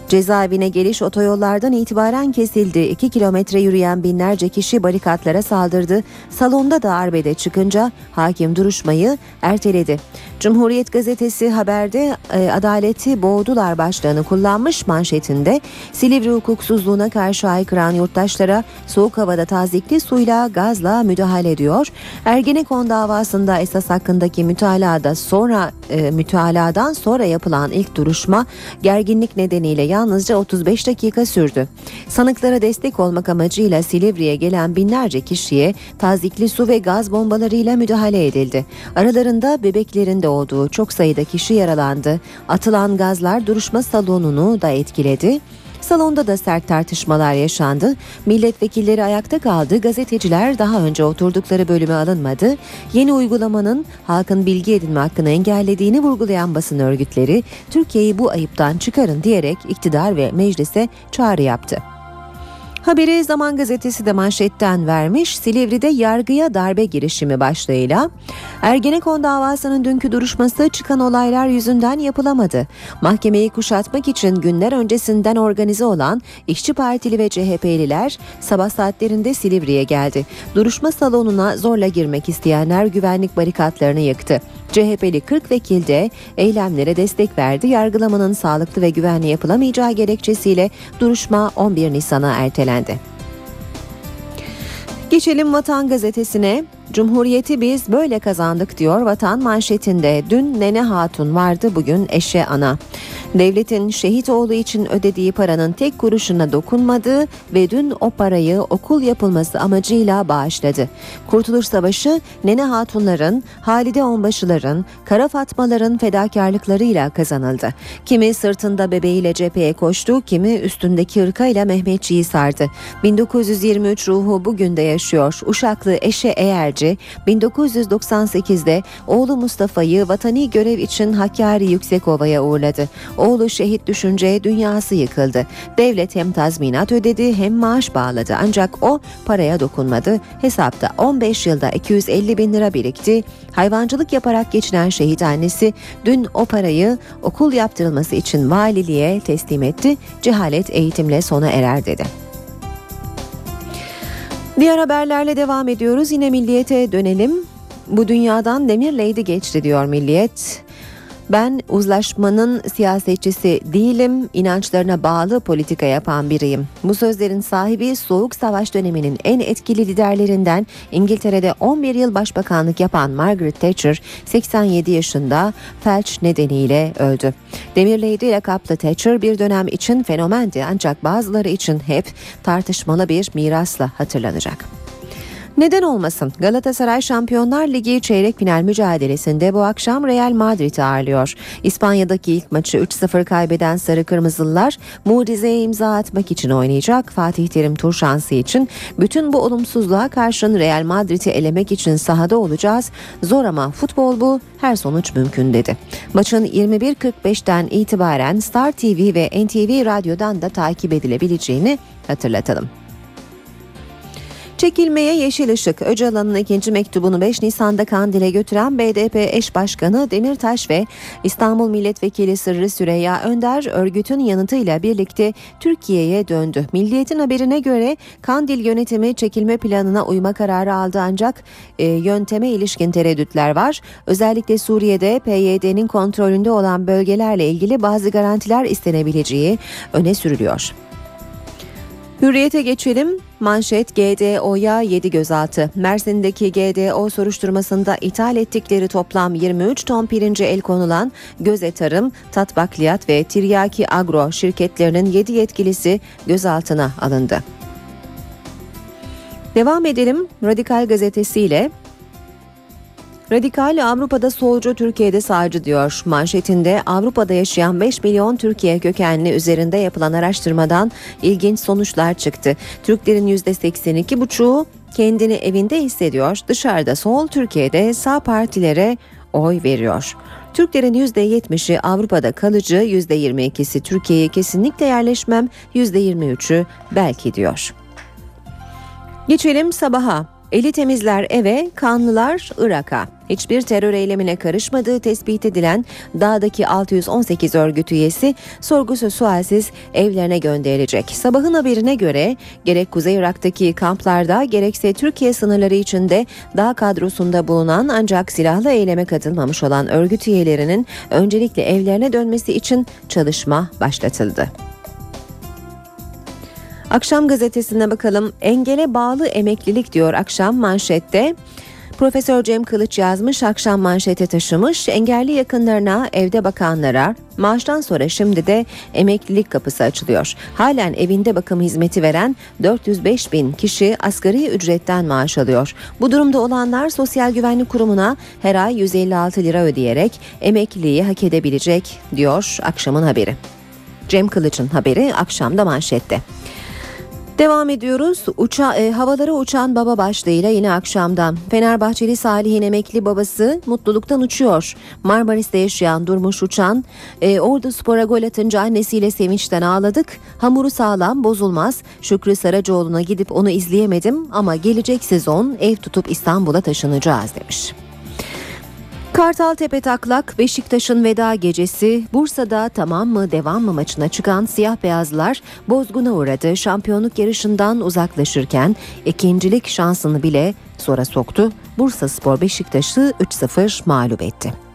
Cezaevine geliş otoyollardan itibaren kesildi. 2 kilometre yürüyen binlerce kişi barikatlara saldırdı. Salonda da arbede çıkınca hakim duruşmayı erteledi. Cumhuriyet gazetesi haberde e, adaleti boğdular başlığını kullanmış manşetinde Silivri hukuksuzluğuna karşı aykıran yurttaşlara soğuk havada tazikli suyla gazla müdahale ediyor. Ergenekon davasında esas hakkındaki mütalada sonra e, mütaladan sonra yapılan ilk duruşma gerginlik nedeniyle yalnızca 35 dakika sürdü. Sanıklara destek olmak amacıyla Silivri'ye gelen binlerce kişiye tazikli su ve gaz bombalarıyla müdahale edildi. Aralarında bebeklerin de olduğu çok sayıda kişi yaralandı. Atılan gazlar duruşma salonunu da etkiledi. Salonda da sert tartışmalar yaşandı. Milletvekilleri ayakta kaldı. Gazeteciler daha önce oturdukları bölüme alınmadı. Yeni uygulamanın halkın bilgi edinme hakkını engellediğini vurgulayan basın örgütleri Türkiye'yi bu ayıptan çıkarın diyerek iktidar ve meclise çağrı yaptı. Haberi Zaman Gazetesi de manşetten vermiş. Silivri'de yargıya darbe girişimi başlığıyla Ergenekon davasının dünkü duruşması çıkan olaylar yüzünden yapılamadı. Mahkemeyi kuşatmak için günler öncesinden organize olan İşçi Partili ve CHP'liler sabah saatlerinde Silivri'ye geldi. Duruşma salonuna zorla girmek isteyenler güvenlik barikatlarını yıktı. CHP'li 40 vekil de eylemlere destek verdi. Yargılamanın sağlıklı ve güvenli yapılamayacağı gerekçesiyle duruşma 11 Nisan'a ertelendi. Geçelim Vatan Gazetesi'ne. Cumhuriyeti biz böyle kazandık diyor Vatan manşetinde. Dün Nene Hatun vardı bugün eşe ana. Devletin şehit oğlu için ödediği paranın tek kuruşuna dokunmadı ve dün o parayı okul yapılması amacıyla bağışladı. Kurtuluş Savaşı Nene Hatunların, Halide Onbaşıların, Kara Fatmaların fedakarlıklarıyla kazanıldı. Kimi sırtında bebeğiyle cepheye koştu, kimi üstündeki ırkayla Mehmetçiği sardı. 1923 ruhu bugün de yaşıyor. Uşaklı Eşe Eğerci 1998'de oğlu Mustafa'yı vatani görev için Hakkari Yüksekova'ya uğurladı. Oğlu şehit düşünce dünyası yıkıldı. Devlet hem tazminat ödedi hem maaş bağladı ancak o paraya dokunmadı. Hesapta 15 yılda 250 bin lira birikti. Hayvancılık yaparak geçinen şehit annesi dün o parayı okul yaptırılması için valiliğe teslim etti. Cehalet eğitimle sona erer dedi. Diğer haberlerle devam ediyoruz. Yine milliyete dönelim. Bu dünyadan demir lady geçti diyor milliyet. Ben uzlaşmanın siyasetçisi değilim, inançlarına bağlı politika yapan biriyim. Bu sözlerin sahibi Soğuk Savaş döneminin en etkili liderlerinden İngiltere'de 11 yıl başbakanlık yapan Margaret Thatcher 87 yaşında felç nedeniyle öldü. Demirleydi lakaplı Thatcher bir dönem için fenomendi ancak bazıları için hep tartışmalı bir mirasla hatırlanacak. Neden olmasın? Galatasaray Şampiyonlar Ligi çeyrek final mücadelesinde bu akşam Real Madrid'i ağırlıyor. İspanya'daki ilk maçı 3-0 kaybeden Sarı Kırmızılılar mucizeye imza atmak için oynayacak. Fatih Terim tur şansı için bütün bu olumsuzluğa karşın Real Madrid'i elemek için sahada olacağız. Zor ama futbol bu, her sonuç mümkün dedi. Maçın 21.45'ten itibaren Star TV ve NTV Radyo'dan da takip edilebileceğini hatırlatalım. Çekilmeye yeşil ışık. Öcalan'ın ikinci mektubunu 5 Nisan'da Kandil'e götüren BDP eş başkanı Demirtaş ve İstanbul Milletvekili Sırrı Süreyya Önder örgütün yanıtıyla birlikte Türkiye'ye döndü. Milliyetin haberine göre Kandil yönetimi çekilme planına uyma kararı aldı ancak e, yönteme ilişkin tereddütler var. Özellikle Suriye'de PYD'nin kontrolünde olan bölgelerle ilgili bazı garantiler istenebileceği öne sürülüyor. Hürriyete geçelim. Manşet GDO'ya 7 gözaltı. Mersin'deki GDO soruşturmasında ithal ettikleri toplam 23 ton pirince el konulan Göze Tarım, Tat ve Tiryaki Agro şirketlerinin 7 yetkilisi gözaltına alındı. Devam edelim Radikal gazetesiyle Radikal Avrupa'da solcu Türkiye'de sağcı diyor. Manşetinde Avrupa'da yaşayan 5 milyon Türkiye kökenli üzerinde yapılan araştırmadan ilginç sonuçlar çıktı. Türklerin %82,5'u kendini evinde hissediyor. Dışarıda sol Türkiye'de sağ partilere oy veriyor. Türklerin %70'i Avrupa'da kalıcı, %22'si Türkiye'ye kesinlikle yerleşmem, %23'ü belki diyor. Geçelim sabaha. Eli temizler eve, kanlılar Irak'a. Hiçbir terör eylemine karışmadığı tespit edilen dağdaki 618 örgüt üyesi sorgusuz sualsiz evlerine gönderilecek. Sabahın haberine göre gerek Kuzey Irak'taki kamplarda gerekse Türkiye sınırları içinde dağ kadrosunda bulunan ancak silahlı eyleme katılmamış olan örgüt üyelerinin öncelikle evlerine dönmesi için çalışma başlatıldı. Akşam gazetesine bakalım. Engele bağlı emeklilik diyor akşam manşette. Profesör Cem Kılıç yazmış, akşam manşete taşımış. Engelli yakınlarına, evde bakanlara, maaştan sonra şimdi de emeklilik kapısı açılıyor. Halen evinde bakım hizmeti veren 405 bin kişi asgari ücretten maaş alıyor. Bu durumda olanlar Sosyal Güvenlik Kurumu'na her ay 156 lira ödeyerek emekliliği hak edebilecek diyor akşamın haberi. Cem Kılıç'ın haberi akşamda manşette. Devam ediyoruz. Uça, e, havalara uçan baba başlığıyla yine akşamdan. Fenerbahçeli Salih'in emekli babası mutluluktan uçuyor. Marmaris'te yaşayan Durmuş Uçan, e, Ordu Spor'a gol atınca annesiyle sevinçten ağladık. Hamuru sağlam, bozulmaz. Şükrü Saracoğlu'na gidip onu izleyemedim ama gelecek sezon ev tutup İstanbul'a taşınacağız demiş. Kartal Tepe Taklak Beşiktaş'ın veda gecesi Bursa'da tamam mı devam mı maçına çıkan siyah beyazlar bozguna uğradı. Şampiyonluk yarışından uzaklaşırken ikincilik şansını bile sonra soktu. Bursa Spor Beşiktaş'ı 3-0 mağlup etti.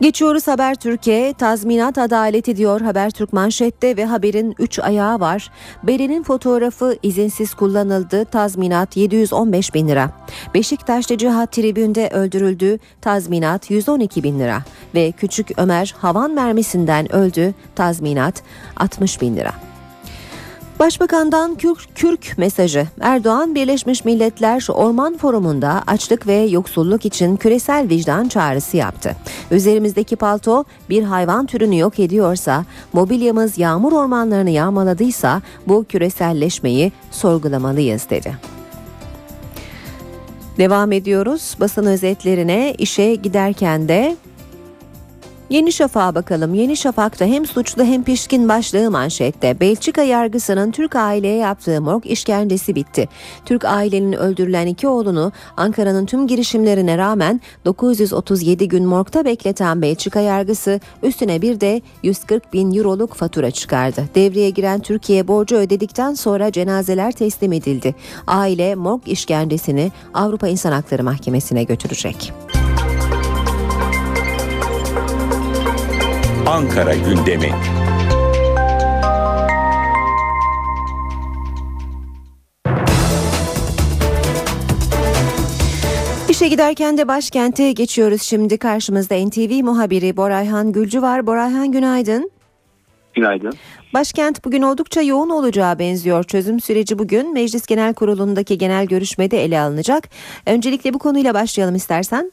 Geçiyoruz Haber Türkiye. Tazminat adaleti diyor Habertürk manşette ve haberin 3 ayağı var. Beren'in fotoğrafı izinsiz kullanıldı. Tazminat 715 bin lira. Beşiktaş'ta Cihat Tribün'de öldürüldü. Tazminat 112 bin lira. Ve Küçük Ömer havan mermisinden öldü. Tazminat 60 bin lira. Başbakandan kürk, kürk mesajı. Erdoğan Birleşmiş Milletler Orman Forumu'nda açlık ve yoksulluk için küresel vicdan çağrısı yaptı. Üzerimizdeki palto bir hayvan türünü yok ediyorsa, mobilyamız yağmur ormanlarını yağmaladıysa bu küreselleşmeyi sorgulamalıyız dedi. Devam ediyoruz basın özetlerine işe giderken de Yeni Şafak'a bakalım. Yeni Şafak'ta hem suçlu hem pişkin başlığı manşette. Belçika yargısının Türk aileye yaptığı morg işkencesi bitti. Türk ailenin öldürülen iki oğlunu Ankara'nın tüm girişimlerine rağmen 937 gün morgda bekleten Belçika yargısı üstüne bir de 140 bin euroluk fatura çıkardı. Devreye giren Türkiye borcu ödedikten sonra cenazeler teslim edildi. Aile morg işkencesini Avrupa İnsan Hakları Mahkemesi'ne götürecek. Ankara gündemi. İşe giderken de başkente geçiyoruz şimdi. Karşımızda NTV muhabiri Borayhan Gülcü var. Borayhan günaydın. Günaydın. Başkent bugün oldukça yoğun olacağı benziyor. Çözüm süreci bugün Meclis Genel Kurulu'ndaki genel görüşmede ele alınacak. Öncelikle bu konuyla başlayalım istersen.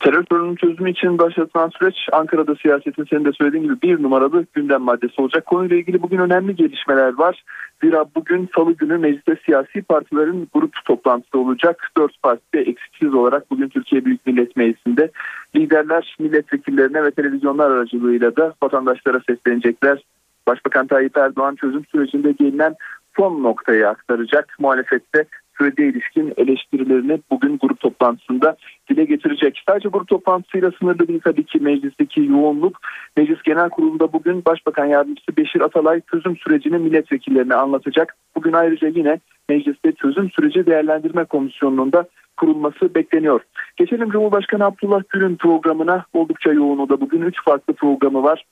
Terör sorununun çözümü için başlatılan süreç Ankara'da siyasetin senin de söylediğin gibi bir numaralı gündem maddesi olacak. Konuyla ilgili bugün önemli gelişmeler var. Zira bugün salı günü mecliste siyasi partilerin grup toplantısı olacak. Dört parti de eksiksiz olarak bugün Türkiye Büyük Millet Meclisi'nde liderler milletvekillerine ve televizyonlar aracılığıyla da vatandaşlara seslenecekler. Başbakan Tayyip Erdoğan çözüm sürecinde gelinen son noktayı aktaracak. Muhalefette sürede ilişkin eleştirilerini bugün grup toplantısında dile getirecek. Sadece grup toplantısıyla sınırlı değil tabii ki meclisteki yoğunluk. Meclis Genel Kurulu'nda bugün Başbakan Yardımcısı Beşir Atalay çözüm sürecini milletvekillerine anlatacak. Bugün ayrıca yine mecliste çözüm süreci değerlendirme komisyonunun da kurulması bekleniyor. Geçelim Cumhurbaşkanı Abdullah Gül'ün programına oldukça yoğun o da bugün 3 farklı programı var.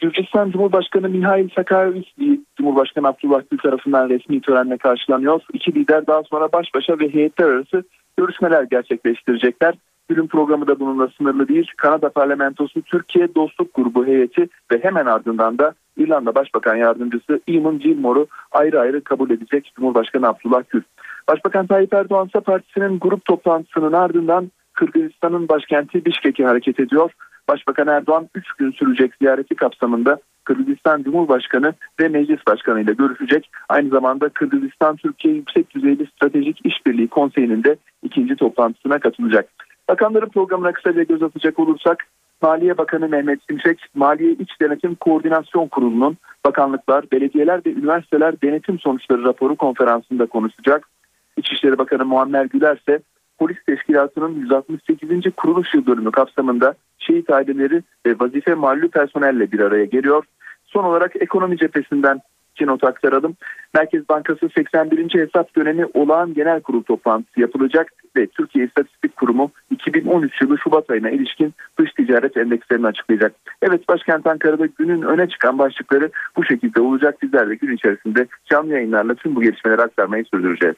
Gürcistan Cumhurbaşkanı Mihail Saakashvili Cumhurbaşkanı Abdullah Gül tarafından resmi törenle karşılanıyor. İki lider daha sonra baş başa ve heyetler arası görüşmeler gerçekleştirecekler. Gül'ün programı da bununla sınırlı değil. Kanada Parlamentosu Türkiye Dostluk Grubu heyeti ve hemen ardından da İrlanda Başbakan Yardımcısı Eamon Gilmore'u ayrı ayrı kabul edecek Cumhurbaşkanı Abdullah Gül. Başbakan Tayyip Erdoğan partisinin grup toplantısının ardından Kırgızistan'ın başkenti Bişkek'e hareket ediyor. Başbakan Erdoğan 3 gün sürecek ziyareti kapsamında Kırgızistan Cumhurbaşkanı ve Meclis Başkanı ile görüşecek. Aynı zamanda Kırgızistan Türkiye Yüksek Düzeyli Stratejik İşbirliği Konseyi'nin de ikinci toplantısına katılacak. Bakanların programına kısaca göz atacak olursak Maliye Bakanı Mehmet Şimşek, Maliye İç Denetim Koordinasyon Kurulu'nun bakanlıklar, belediyeler ve üniversiteler denetim sonuçları raporu konferansında konuşacak. İçişleri Bakanı Muammer Güler ise Polis Teşkilatı'nın 168. kuruluş yıl dönümü kapsamında şehit aileleri ve vazife mallu personelle bir araya geliyor. Son olarak ekonomi cephesinden iki not aktaralım. Merkez Bankası 81. hesap dönemi olağan genel kurul toplantısı yapılacak ve Türkiye İstatistik Kurumu 2013 yılı Şubat ayına ilişkin dış ticaret endekslerini açıklayacak. Evet başkent Ankara'da günün öne çıkan başlıkları bu şekilde olacak. Bizler de gün içerisinde canlı yayınlarla tüm bu gelişmeleri aktarmayı sürdüreceğiz.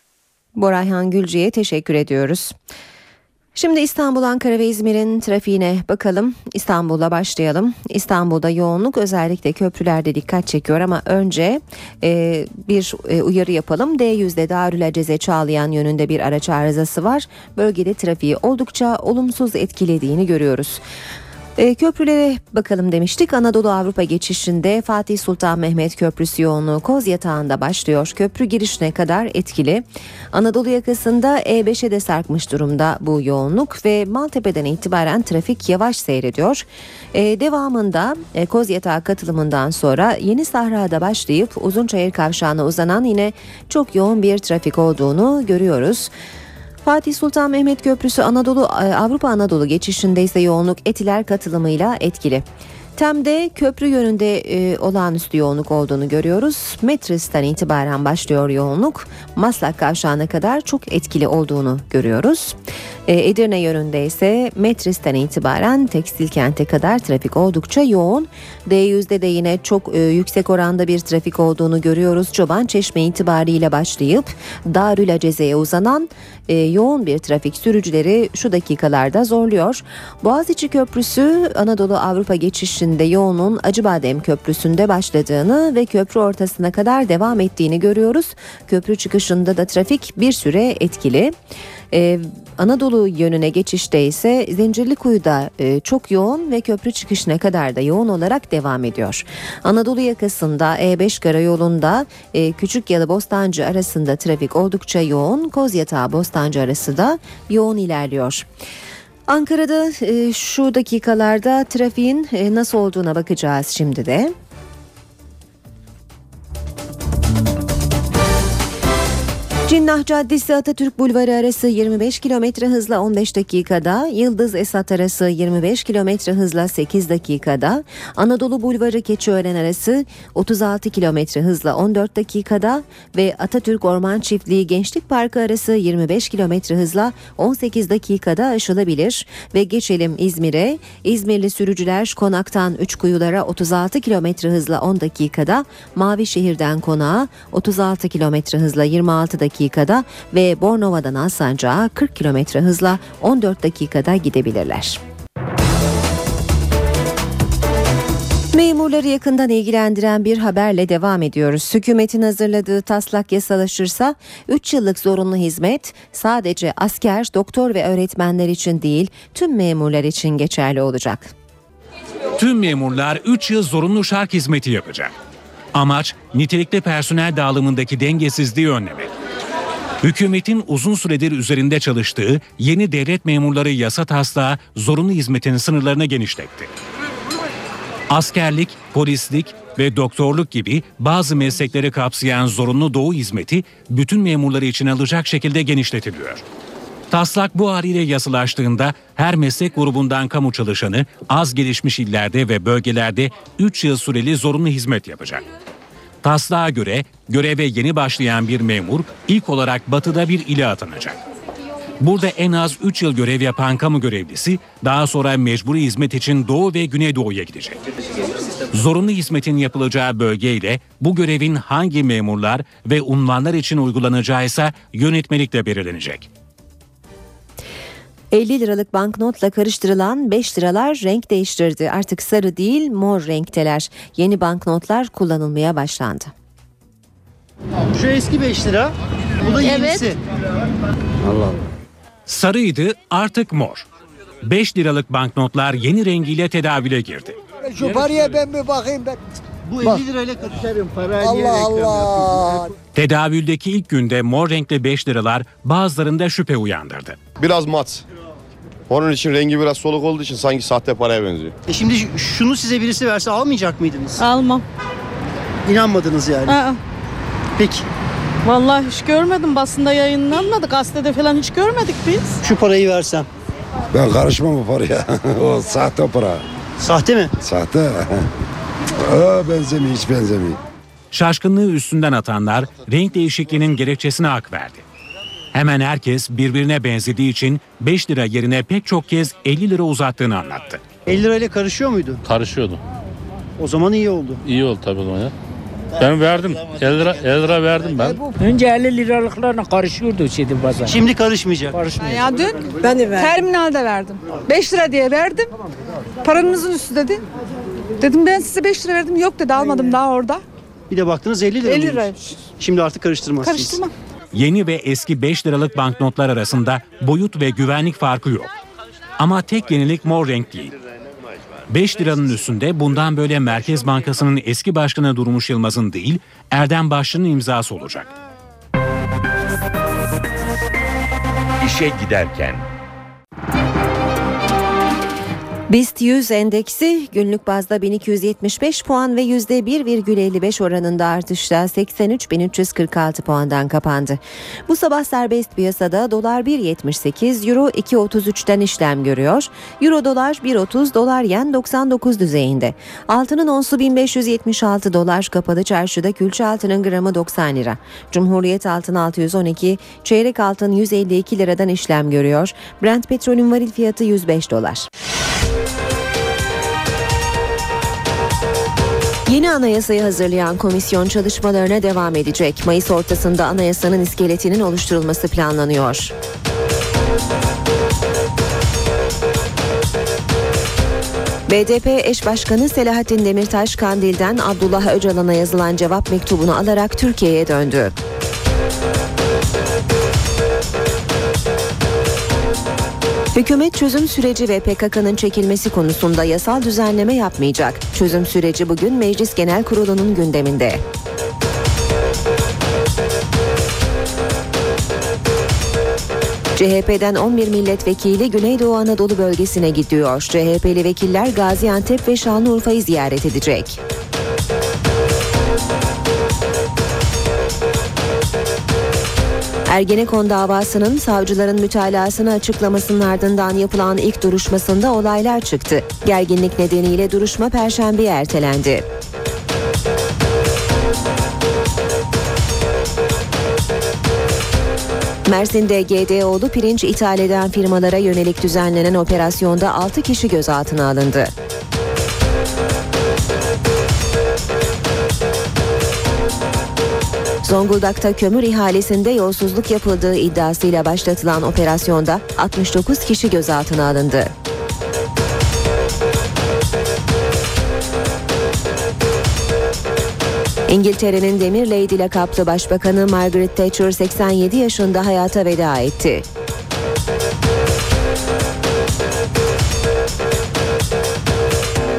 Borayhan Gülcü'ye teşekkür ediyoruz. Şimdi İstanbul, Ankara ve İzmir'in trafiğine bakalım. İstanbul'a başlayalım. İstanbul'da yoğunluk özellikle köprülerde dikkat çekiyor ama önce e, bir e, uyarı yapalım. D100'de Darül Aceze Çağlayan yönünde bir araç arızası var. Bölgede trafiği oldukça olumsuz etkilediğini görüyoruz. E, köprülere bakalım demiştik. Anadolu Avrupa geçişinde Fatih Sultan Mehmet Köprüsü yoğunluğu Koz Yatağı'nda başlıyor. Köprü girişine kadar etkili. Anadolu yakasında E5'e de sarkmış durumda bu yoğunluk ve Maltepe'den itibaren trafik yavaş seyrediyor. E, devamında e, Koz Yatağı katılımından sonra Yeni Sahra'da başlayıp Uzunçayır Kavşağı'na uzanan yine çok yoğun bir trafik olduğunu görüyoruz. Fatih Sultan Mehmet Köprüsü Anadolu Avrupa Anadolu geçişinde ise yoğunluk Etiler katılımıyla etkili. Tem'de köprü yönünde e, olağanüstü yoğunluk olduğunu görüyoruz. Metris'ten itibaren başlıyor yoğunluk. Maslak kavşağına kadar çok etkili olduğunu görüyoruz. E, Edirne yönünde ise Metris'ten itibaren tekstil kente kadar trafik oldukça yoğun. D100'de de yine çok e, yüksek oranda bir trafik olduğunu görüyoruz. Çoban Çeşme itibariyle başlayıp Darül Aceze'ye uzanan e, yoğun bir trafik sürücüleri şu dakikalarda zorluyor. Boğaziçi Köprüsü Anadolu Avrupa geçişinde yoğunluğun Acıbadem Köprüsü'nde başladığını ve köprü ortasına kadar devam ettiğini görüyoruz. Köprü çıkışında da trafik bir süre etkili. Ee, Anadolu yönüne geçişte ise Zincirlikuyu'da e, çok yoğun ve köprü çıkışına kadar da yoğun olarak devam ediyor. Anadolu yakasında E5 karayolunda e, Küçük Yalı Bostancı arasında trafik oldukça yoğun. Kozyatağı Bostancı arası da yoğun ilerliyor. Ankara'da e, şu dakikalarda trafiğin e, nasıl olduğuna bakacağız şimdi de. Cinnah Caddesi Atatürk Bulvarı arası 25 km hızla 15 dakikada, Yıldız Esat arası 25 km hızla 8 dakikada, Anadolu Bulvarı Keçiören arası 36 km hızla 14 dakikada ve Atatürk Orman Çiftliği Gençlik Parkı arası 25 km hızla 18 dakikada aşılabilir ve geçelim İzmir'e. İzmirli sürücüler konaktan 3 kuyulara 36 km hızla 10 dakikada, Mavi Şehir'den konağa 36 km hızla 26 dakikada dakikada ve Bornova'dan Alsancak'a 40 kilometre hızla 14 dakikada gidebilirler. Memurları yakından ilgilendiren bir haberle devam ediyoruz. Hükümetin hazırladığı taslak yasalaşırsa 3 yıllık zorunlu hizmet sadece asker, doktor ve öğretmenler için değil tüm memurlar için geçerli olacak. Tüm memurlar 3 yıl zorunlu şark hizmeti yapacak. Amaç nitelikli personel dağılımındaki dengesizliği önlemek. Hükümetin uzun süredir üzerinde çalıştığı yeni devlet memurları yasa taslağı zorunlu hizmetin sınırlarını genişletti. Askerlik, polislik ve doktorluk gibi bazı meslekleri kapsayan zorunlu doğu hizmeti bütün memurları için alacak şekilde genişletiliyor. Taslak bu haliyle yasalaştığında her meslek grubundan kamu çalışanı az gelişmiş illerde ve bölgelerde 3 yıl süreli zorunlu hizmet yapacak. Taslağa göre göreve yeni başlayan bir memur ilk olarak batıda bir ile atanacak. Burada en az 3 yıl görev yapan kamu görevlisi daha sonra mecburi hizmet için Doğu ve Güneydoğu'ya gidecek. Zorunlu hizmetin yapılacağı bölge ile bu görevin hangi memurlar ve unvanlar için uygulanacağı ise yönetmelikle belirlenecek. 50 liralık banknotla karıştırılan 5 liralar renk değiştirdi. Artık sarı değil mor renkteler. Yeni banknotlar kullanılmaya başlandı. Şu eski 5 lira. Bu da yenisi. Evet. Allah Allah. Sarıydı artık mor. 5 liralık banknotlar yeni rengiyle tedavüle girdi. Şu paraya ben bir bakayım ben. Bu 50 Bak. lirayla karıştırıyorum parayı. Allah Allah. Tedavüldeki ilk günde mor renkli 5 liralar bazılarında şüphe uyandırdı. Biraz mat. Onun için rengi biraz soluk olduğu için sanki sahte paraya benziyor. E şimdi şunu size birisi verse almayacak mıydınız? Almam. İnanmadınız yani. Aa. Peki. Vallahi hiç görmedim. Basında yayınlanmadı. Gazetede falan hiç görmedik biz. Şu parayı versem. Ben karışmam bu paraya. o sahte para. Sahte mi? Sahte. Aa, benzemiyor hiç benzemiyor. Şaşkınlığı üstünden atanlar renk değişikliğinin gerekçesine hak verdi. Hemen herkes birbirine benzediği için 5 lira yerine pek çok kez 50 lira uzattığını anlattı. 50 lirayla karışıyor muydu? Karışıyordu. O zaman iyi oldu. İyi oldu tabii o zaman ya. Ben verdim. 50 lira, 50 lira verdim ben. Önce 50 liralıklarla karışıyordu şeydi pazar. Şimdi karışmayacak. Karışmayacak. Ya dün ben de verdim. terminalde verdim. 5 lira diye verdim. Paranızın üstü dedi. Dedim ben size 5 lira verdim. Yok dedi almadım daha orada. Bir de baktınız 50 lira. 50 lira. Şimdi artık karıştırmazsınız. Karıştırmam. Yeni ve eski 5 liralık banknotlar arasında boyut ve güvenlik farkı yok. Ama tek yenilik mor renk değil. 5 liranın üstünde bundan böyle Merkez Bankası'nın eski başkanı Durmuş Yılmaz'ın değil Erdem Başçı'nın imzası olacak. İşe giderken BIST 100 endeksi günlük bazda 1275 puan ve %1,55 oranında artışla 83.346 puandan kapandı. Bu sabah serbest piyasada dolar 1.78, euro 2.33'ten işlem görüyor. Euro dolar 1.30, dolar yen 99 düzeyinde. Altının onsu 1576 dolar, kapalı çarşıda külçe altının gramı 90 lira. Cumhuriyet altın 612, çeyrek altın 152 liradan işlem görüyor. Brent petrolün varil fiyatı 105 dolar. Yeni anayasayı hazırlayan komisyon çalışmalarına devam edecek. Mayıs ortasında anayasanın iskeletinin oluşturulması planlanıyor. BDP eş başkanı Selahattin Demirtaş Kandil'den Abdullah Öcalan'a yazılan cevap mektubunu alarak Türkiye'ye döndü. Hükümet çözüm süreci ve PKK'nın çekilmesi konusunda yasal düzenleme yapmayacak. Çözüm süreci bugün Meclis Genel Kurulu'nun gündeminde. CHP'den 11 milletvekili Güneydoğu Anadolu bölgesine gidiyor. CHP'li vekiller Gaziantep ve Şanlıurfa'yı ziyaret edecek. Ergenekon davasının savcıların mütalasını açıklamasının ardından yapılan ilk duruşmasında olaylar çıktı. Gerginlik nedeniyle duruşma perşembeye ertelendi. Mersin'de GDO'lu pirinç ithal eden firmalara yönelik düzenlenen operasyonda 6 kişi gözaltına alındı. Zonguldak'ta kömür ihalesinde yolsuzluk yapıldığı iddiasıyla başlatılan operasyonda 69 kişi gözaltına alındı. İngiltere'nin demir Lady lakaplı başbakanı Margaret Thatcher 87 yaşında hayata veda etti.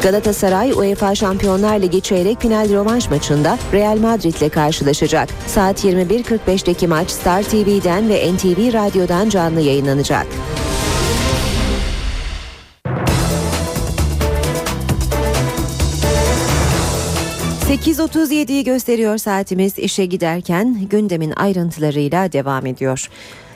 Galatasaray UEFA Şampiyonlar Ligi çeyrek final rövanş maçında Real Madrid ile karşılaşacak. Saat 21.45'teki maç Star TV'den ve NTV Radyo'dan canlı yayınlanacak. ...8.37'yi gösteriyor saatimiz işe giderken gündemin ayrıntılarıyla devam ediyor.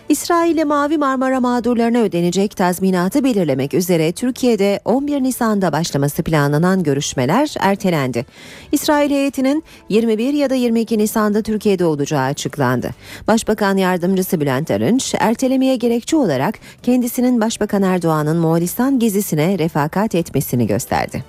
İsrail'e Mavi Marmara mağdurlarına ödenecek tazminatı belirlemek üzere Türkiye'de 11 Nisan'da başlaması planlanan görüşmeler ertelendi. İsrail heyetinin 21 ya da 22 Nisan'da Türkiye'de olacağı açıklandı. Başbakan Yardımcısı Bülent Arınç ertelemeye gerekçe olarak kendisinin Başbakan Erdoğan'ın Moğolistan gezisine refakat etmesini gösterdi.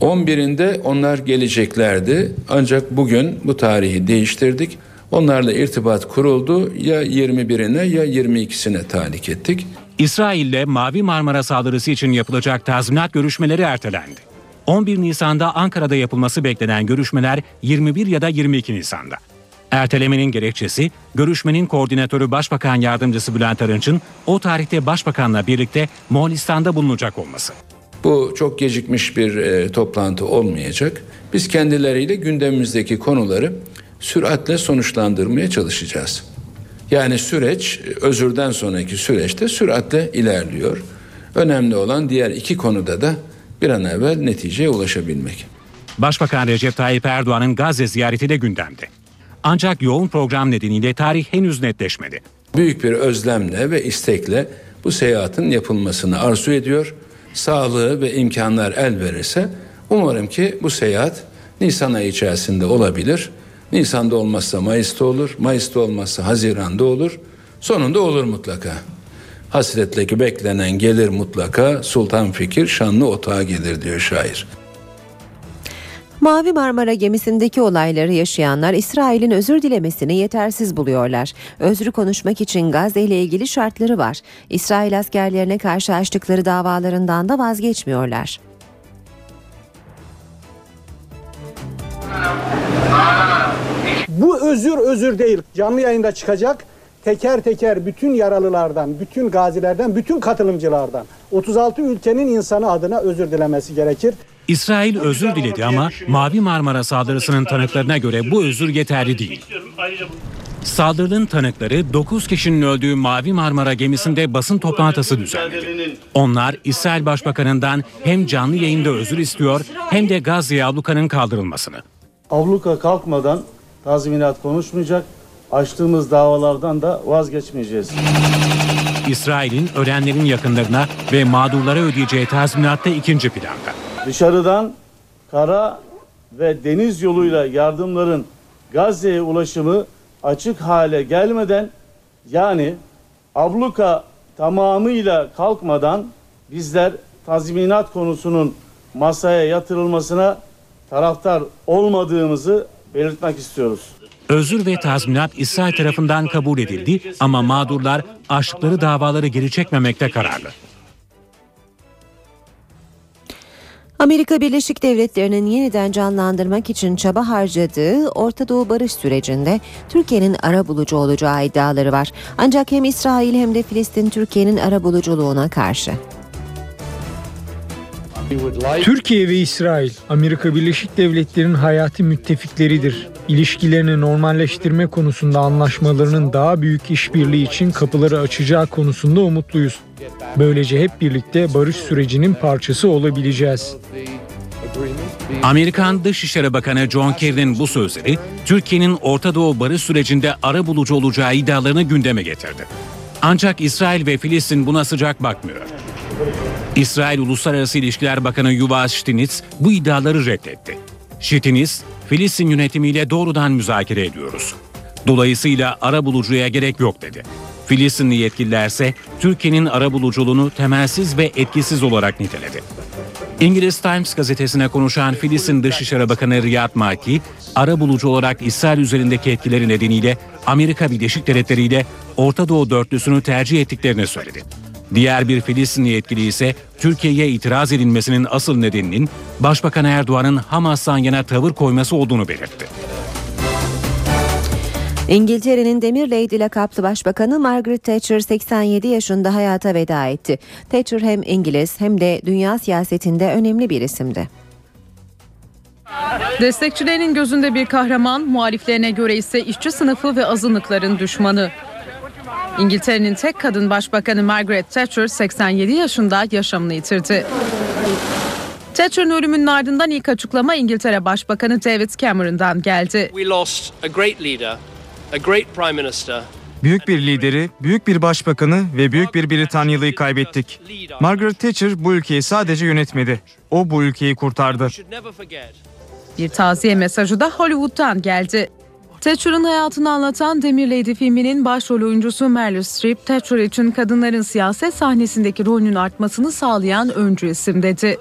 11'inde onlar geleceklerdi ancak bugün bu tarihi değiştirdik. Onlarla irtibat kuruldu. Ya 21'ine ya 22'sine talik ettik. İsrail'le Mavi Marmara saldırısı için yapılacak tazminat görüşmeleri ertelendi. 11 Nisan'da Ankara'da yapılması beklenen görüşmeler 21 ya da 22 Nisan'da. Ertelemenin gerekçesi görüşmenin koordinatörü Başbakan Yardımcısı Bülent Arınç'ın o tarihte Başbakan'la birlikte Moğolistan'da bulunacak olması. Bu çok gecikmiş bir e, toplantı olmayacak. Biz kendileriyle gündemimizdeki konuları süratle sonuçlandırmaya çalışacağız. Yani süreç özürden sonraki süreçte süratle ilerliyor. Önemli olan diğer iki konuda da bir an evvel neticeye ulaşabilmek. Başbakan Recep Tayyip Erdoğan'ın Gazze ziyareti de gündemde. Ancak yoğun program nedeniyle tarih henüz netleşmedi. Büyük bir özlemle ve istekle bu seyahatin yapılmasını arzu ediyor. Sağlığı ve imkanlar el verirse umarım ki bu seyahat Nisan ayı içerisinde olabilir. Nisan'da olmazsa Mayıs'ta olur, Mayıs'ta olmazsa Haziran'da olur. Sonunda olur mutlaka. Hasretle beklenen gelir mutlaka, Sultan Fikir şanlı otağa gelir diyor şair. Mavi Marmara gemisindeki olayları yaşayanlar İsrail'in özür dilemesini yetersiz buluyorlar. Özrü konuşmak için Gazze ile ilgili şartları var. İsrail askerlerine karşı açtıkları davalarından da vazgeçmiyorlar. Bu özür özür değil. Canlı yayında çıkacak. teker teker bütün yaralılardan, bütün gazilerden, bütün katılımcılardan 36 ülkenin insanı adına özür dilemesi gerekir. İsrail özür diledi ama Mavi Marmara saldırısının tanıklarına göre bu özür yeterli değil. Saldırının tanıkları 9 kişinin öldüğü Mavi Marmara gemisinde basın toplantısı düzenledi. Onlar İsrail Başbakanı'ndan hem canlı yayında özür istiyor hem de Gazze ablukanın kaldırılmasını. Avluka kalkmadan tazminat konuşmayacak, açtığımız davalardan da vazgeçmeyeceğiz. İsrail'in ölenlerin yakınlarına ve mağdurlara ödeyeceği tazminatta ikinci planda. Dışarıdan kara ve deniz yoluyla yardımların Gazze'ye ulaşımı açık hale gelmeden yani abluka tamamıyla kalkmadan bizler tazminat konusunun masaya yatırılmasına taraftar olmadığımızı belirtmek istiyoruz. Özür ve tazminat İsrail tarafından kabul edildi ama mağdurlar açtıkları davaları geri çekmemekte kararlı. Amerika Birleşik Devletleri'nin yeniden canlandırmak için çaba harcadığı Orta Doğu barış sürecinde Türkiye'nin ara bulucu olacağı iddiaları var. Ancak hem İsrail hem de Filistin Türkiye'nin ara buluculuğuna karşı. Türkiye ve İsrail, Amerika Birleşik Devletleri'nin hayati müttefikleridir. İlişkilerini normalleştirme konusunda anlaşmalarının daha büyük işbirliği için kapıları açacağı konusunda umutluyuz. Böylece hep birlikte barış sürecinin parçası olabileceğiz. Amerikan Dışişleri Bakanı John Kerry'nin bu sözleri Türkiye'nin Orta Doğu barış sürecinde ara bulucu olacağı iddialarını gündeme getirdi. Ancak İsrail ve Filistin buna sıcak bakmıyor. İsrail Uluslararası İlişkiler Bakanı Yuval Ştinitz bu iddiaları reddetti. Ştinitz, Filistin yönetimiyle doğrudan müzakere ediyoruz. Dolayısıyla ara bulucuya gerek yok dedi. Filistinli yetkililerse Türkiye'nin ara buluculuğunu temelsiz ve etkisiz olarak niteledi. İngiliz Times gazetesine konuşan Filistin Dışişleri Bakanı Riyad Malki, ara bulucu olarak İsrail üzerindeki etkileri nedeniyle Amerika Birleşik Devletleri ile Orta Doğu dörtlüsünü tercih ettiklerini söyledi. Diğer bir Filistinli yetkili ise Türkiye'ye itiraz edilmesinin asıl nedeninin Başbakan Erdoğan'ın Hamas'tan yana tavır koyması olduğunu belirtti. İngiltere'nin Demir Lady lakaplı başbakanı Margaret Thatcher 87 yaşında hayata veda etti. Thatcher hem İngiliz hem de dünya siyasetinde önemli bir isimdi. Destekçilerinin gözünde bir kahraman, muhaliflerine göre ise işçi sınıfı ve azınlıkların düşmanı. İngiltere'nin tek kadın başbakanı Margaret Thatcher 87 yaşında yaşamını yitirdi. Thatcher'ın ölümünün ardından ilk açıklama İngiltere Başbakanı David Cameron'dan geldi. We lost a great leader, a great prime minister. Büyük bir lideri, büyük bir başbakanı ve büyük bir Britanyalı'yı kaybettik. Margaret Thatcher bu ülkeyi sadece yönetmedi. O bu ülkeyi kurtardı. Bir taziye mesajı da Hollywood'dan geldi. Thatcher'ın hayatını anlatan Demir Lady filminin başrol oyuncusu Meryl Streep, Thatcher için kadınların siyaset sahnesindeki rolünün artmasını sağlayan öncü isim dedi.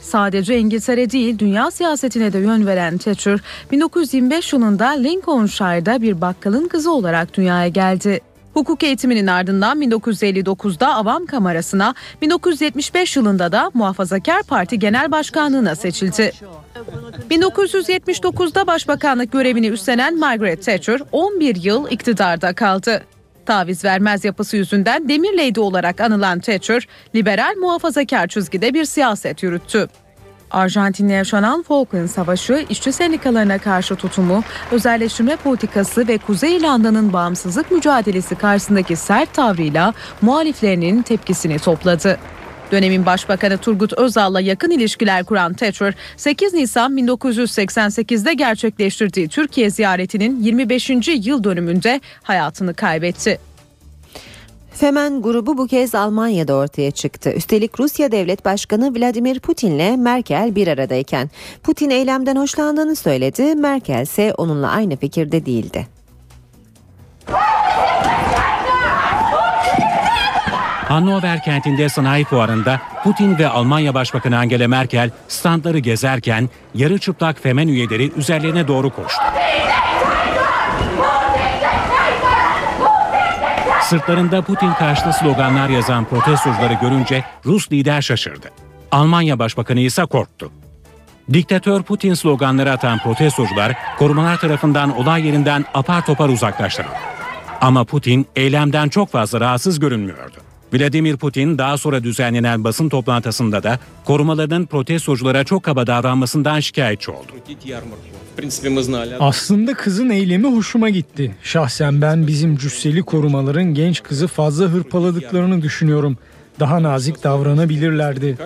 Sadece İngiltere değil dünya siyasetine de yön veren Thatcher 1925 yılında Lincolnshire'da bir bakkalın kızı olarak dünyaya geldi. Hukuk eğitiminin ardından 1959'da Avam Kamerası'na, 1975 yılında da Muhafazakar Parti Genel Başkanlığı'na seçildi. 1979'da başbakanlık görevini üstlenen Margaret Thatcher 11 yıl iktidarda kaldı. Taviz vermez yapısı yüzünden Demir Lady olarak anılan Thatcher, liberal muhafazakar çizgide bir siyaset yürüttü. Arjantin'de yaşanan Falkland Savaşı, işçi sendikalarına karşı tutumu, özelleştirme politikası ve Kuzey İrlanda'nın bağımsızlık mücadelesi karşısındaki sert tavrıyla muhaliflerinin tepkisini topladı. Dönemin Başbakanı Turgut Özal'la yakın ilişkiler kuran Thatcher, 8 Nisan 1988'de gerçekleştirdiği Türkiye ziyaretinin 25. yıl dönümünde hayatını kaybetti. Femen grubu bu kez Almanya'da ortaya çıktı. Üstelik Rusya Devlet Başkanı Vladimir Putin'le Merkel bir aradayken. Putin eylemden hoşlandığını söyledi, Merkel ise onunla aynı fikirde değildi. Hannover kentinde sanayi fuarında Putin ve Almanya Başbakanı Angela Merkel standları gezerken yarı çıplak femen üyeleri üzerlerine doğru koştu. Sırtlarında Putin karşıtı sloganlar yazan protestocuları görünce Rus lider şaşırdı. Almanya Başbakanı ise korktu. Diktatör Putin sloganları atan protestocular korumalar tarafından olay yerinden apar topar uzaklaştırıldı. Ama Putin eylemden çok fazla rahatsız görünmüyordu. Vladimir Putin daha sonra düzenlenen basın toplantısında da korumalarının protestoculara çok kaba davranmasından şikayetçi oldu. Aslında kızın eylemi hoşuma gitti. Şahsen ben bizim cüsseli korumaların genç kızı fazla hırpaladıklarını düşünüyorum. Daha nazik davranabilirlerdi.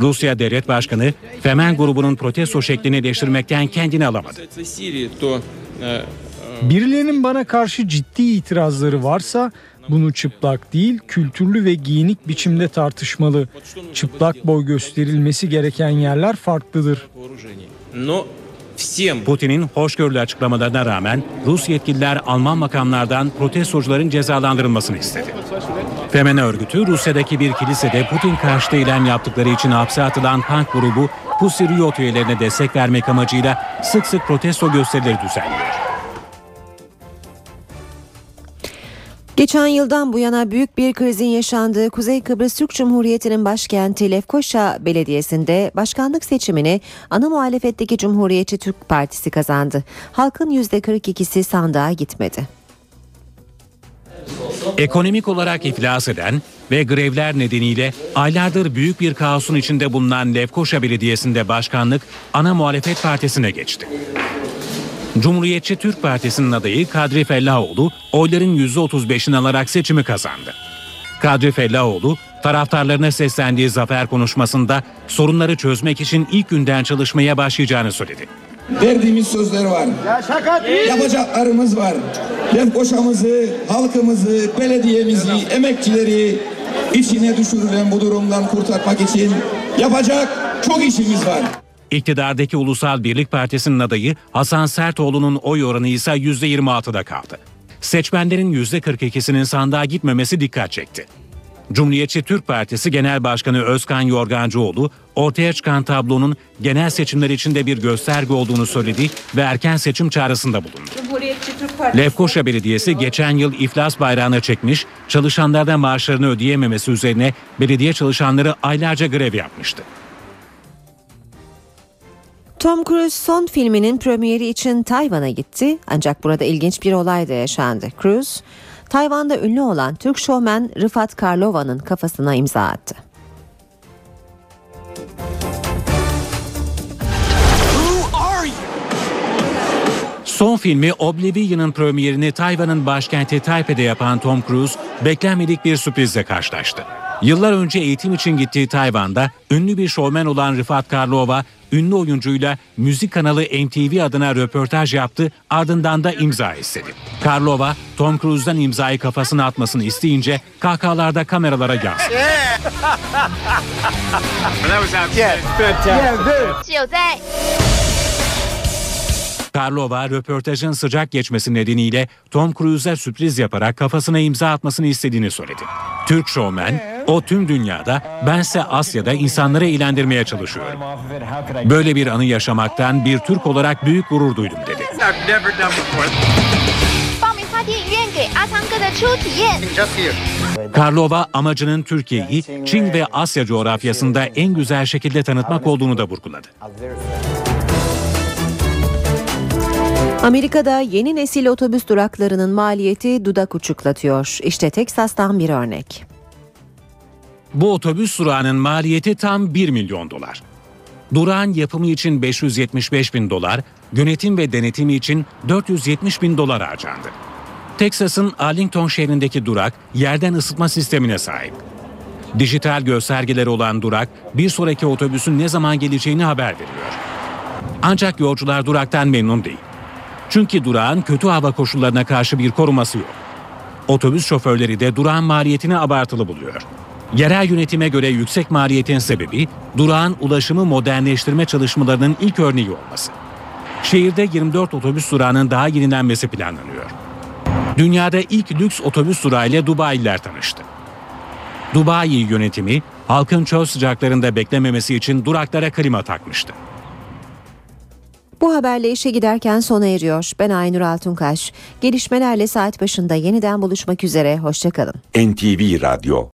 Rusya Devlet Başkanı Femen grubunun protesto şeklini eleştirmekten kendini alamadı. Birilerinin bana karşı ciddi itirazları varsa bunu çıplak değil, kültürlü ve giyinik biçimde tartışmalı. Çıplak boy gösterilmesi gereken yerler farklıdır. Putin'in hoşgörülü açıklamalarına rağmen Rus yetkililer Alman makamlardan protestocuların cezalandırılmasını istedi. Femen örgütü Rusya'daki bir kilisede Putin karşıtı eylem yaptıkları için hapse atılan punk grubu Pussy Riot üyelerine destek vermek amacıyla sık sık protesto gösterileri düzenliyor. Geçen yıldan bu yana büyük bir krizin yaşandığı Kuzey Kıbrıs Türk Cumhuriyeti'nin başkenti Lefkoşa Belediyesi'nde başkanlık seçimini ana muhalefetteki Cumhuriyetçi Türk Partisi kazandı. Halkın %42'si sandığa gitmedi. Ekonomik olarak iflas eden ve grevler nedeniyle aylardır büyük bir kaosun içinde bulunan Lefkoşa Belediyesi'nde başkanlık ana muhalefet partisine geçti. Cumhuriyetçi Türk Partisi'nin adayı Kadri Fellahoğlu oyların %35'ini alarak seçimi kazandı. Kadri Fellahoğlu taraftarlarına seslendiği zafer konuşmasında sorunları çözmek için ilk günden çalışmaya başlayacağını söyledi. Verdiğimiz sözler var. Yapacaklarımız var. Lefkoşa'mızı, halkımızı, belediyemizi, emekçileri içine düşürülen bu durumdan kurtarmak için yapacak çok işimiz var. İktidardaki Ulusal Birlik Partisi'nin adayı Hasan Sertoğlu'nun oy oranı ise %26'da kaldı. Seçmenlerin %42'sinin sandığa gitmemesi dikkat çekti. Cumhuriyetçi Türk Partisi Genel Başkanı Özkan Yorgancıoğlu ortaya çıkan tablonun genel seçimler içinde bir gösterge olduğunu söyledi ve erken seçim çağrısında bulundu. Lefkoşa Belediyesi geçen yıl iflas bayrağını çekmiş, çalışanlardan maaşlarını ödeyememesi üzerine belediye çalışanları aylarca grev yapmıştı. Tom Cruise son filminin premieri için Tayvan'a gitti ancak burada ilginç bir olay da yaşandı. Cruise, Tayvan'da ünlü olan Türk şovmen Rıfat Karlova'nın kafasına imza attı. Son filmi Oblivion'ın premierini Tayvan'ın başkenti Taipei'de yapan Tom Cruise beklenmedik bir sürprizle karşılaştı. Yıllar önce eğitim için gittiği Tayvan'da ünlü bir şovmen olan Rıfat Karlova, ünlü oyuncuyla müzik kanalı MTV adına röportaj yaptı ardından da imza istedi. Karlova Tom Cruise'dan imzayı kafasına atmasını isteyince kahkahalarda kameralara yansıdı. Karlova röportajın sıcak geçmesi nedeniyle Tom Cruise'a sürpriz yaparak kafasına imza atmasını istediğini söyledi. Türk şovmen o tüm dünyada, bense Asya'da insanları eğlendirmeye çalışıyorum. Böyle bir anı yaşamaktan bir Türk olarak büyük gurur duydum dedi. Karlova amacının Türkiye'yi Çin ve Asya coğrafyasında en güzel şekilde tanıtmak olduğunu da vurguladı. Amerika'da yeni nesil otobüs duraklarının maliyeti dudak uçuklatıyor. İşte Teksas'tan bir örnek. Bu otobüs durağının maliyeti tam 1 milyon dolar. Durağın yapımı için 575 bin dolar, yönetim ve denetimi için 470 bin dolar harcandı. Teksas'ın Arlington şehrindeki durak yerden ısıtma sistemine sahip. Dijital göstergeleri olan durak bir sonraki otobüsün ne zaman geleceğini haber veriyor. Ancak yolcular duraktan memnun değil. Çünkü durağın kötü hava koşullarına karşı bir koruması yok. Otobüs şoförleri de durağın maliyetini abartılı buluyor. Yerel yönetime göre yüksek maliyetin sebebi durağın ulaşımı modernleştirme çalışmalarının ilk örneği olması. Şehirde 24 otobüs durağının daha yenilenmesi planlanıyor. Dünyada ilk lüks otobüs durağı ile Dubai'liler tanıştı. Dubai yönetimi halkın çöl sıcaklarında beklememesi için duraklara klima takmıştı. Bu haberle işe giderken sona eriyor. Ben Aynur Altunkaş. Gelişmelerle saat başında yeniden buluşmak üzere. Hoşçakalın. NTV Radyo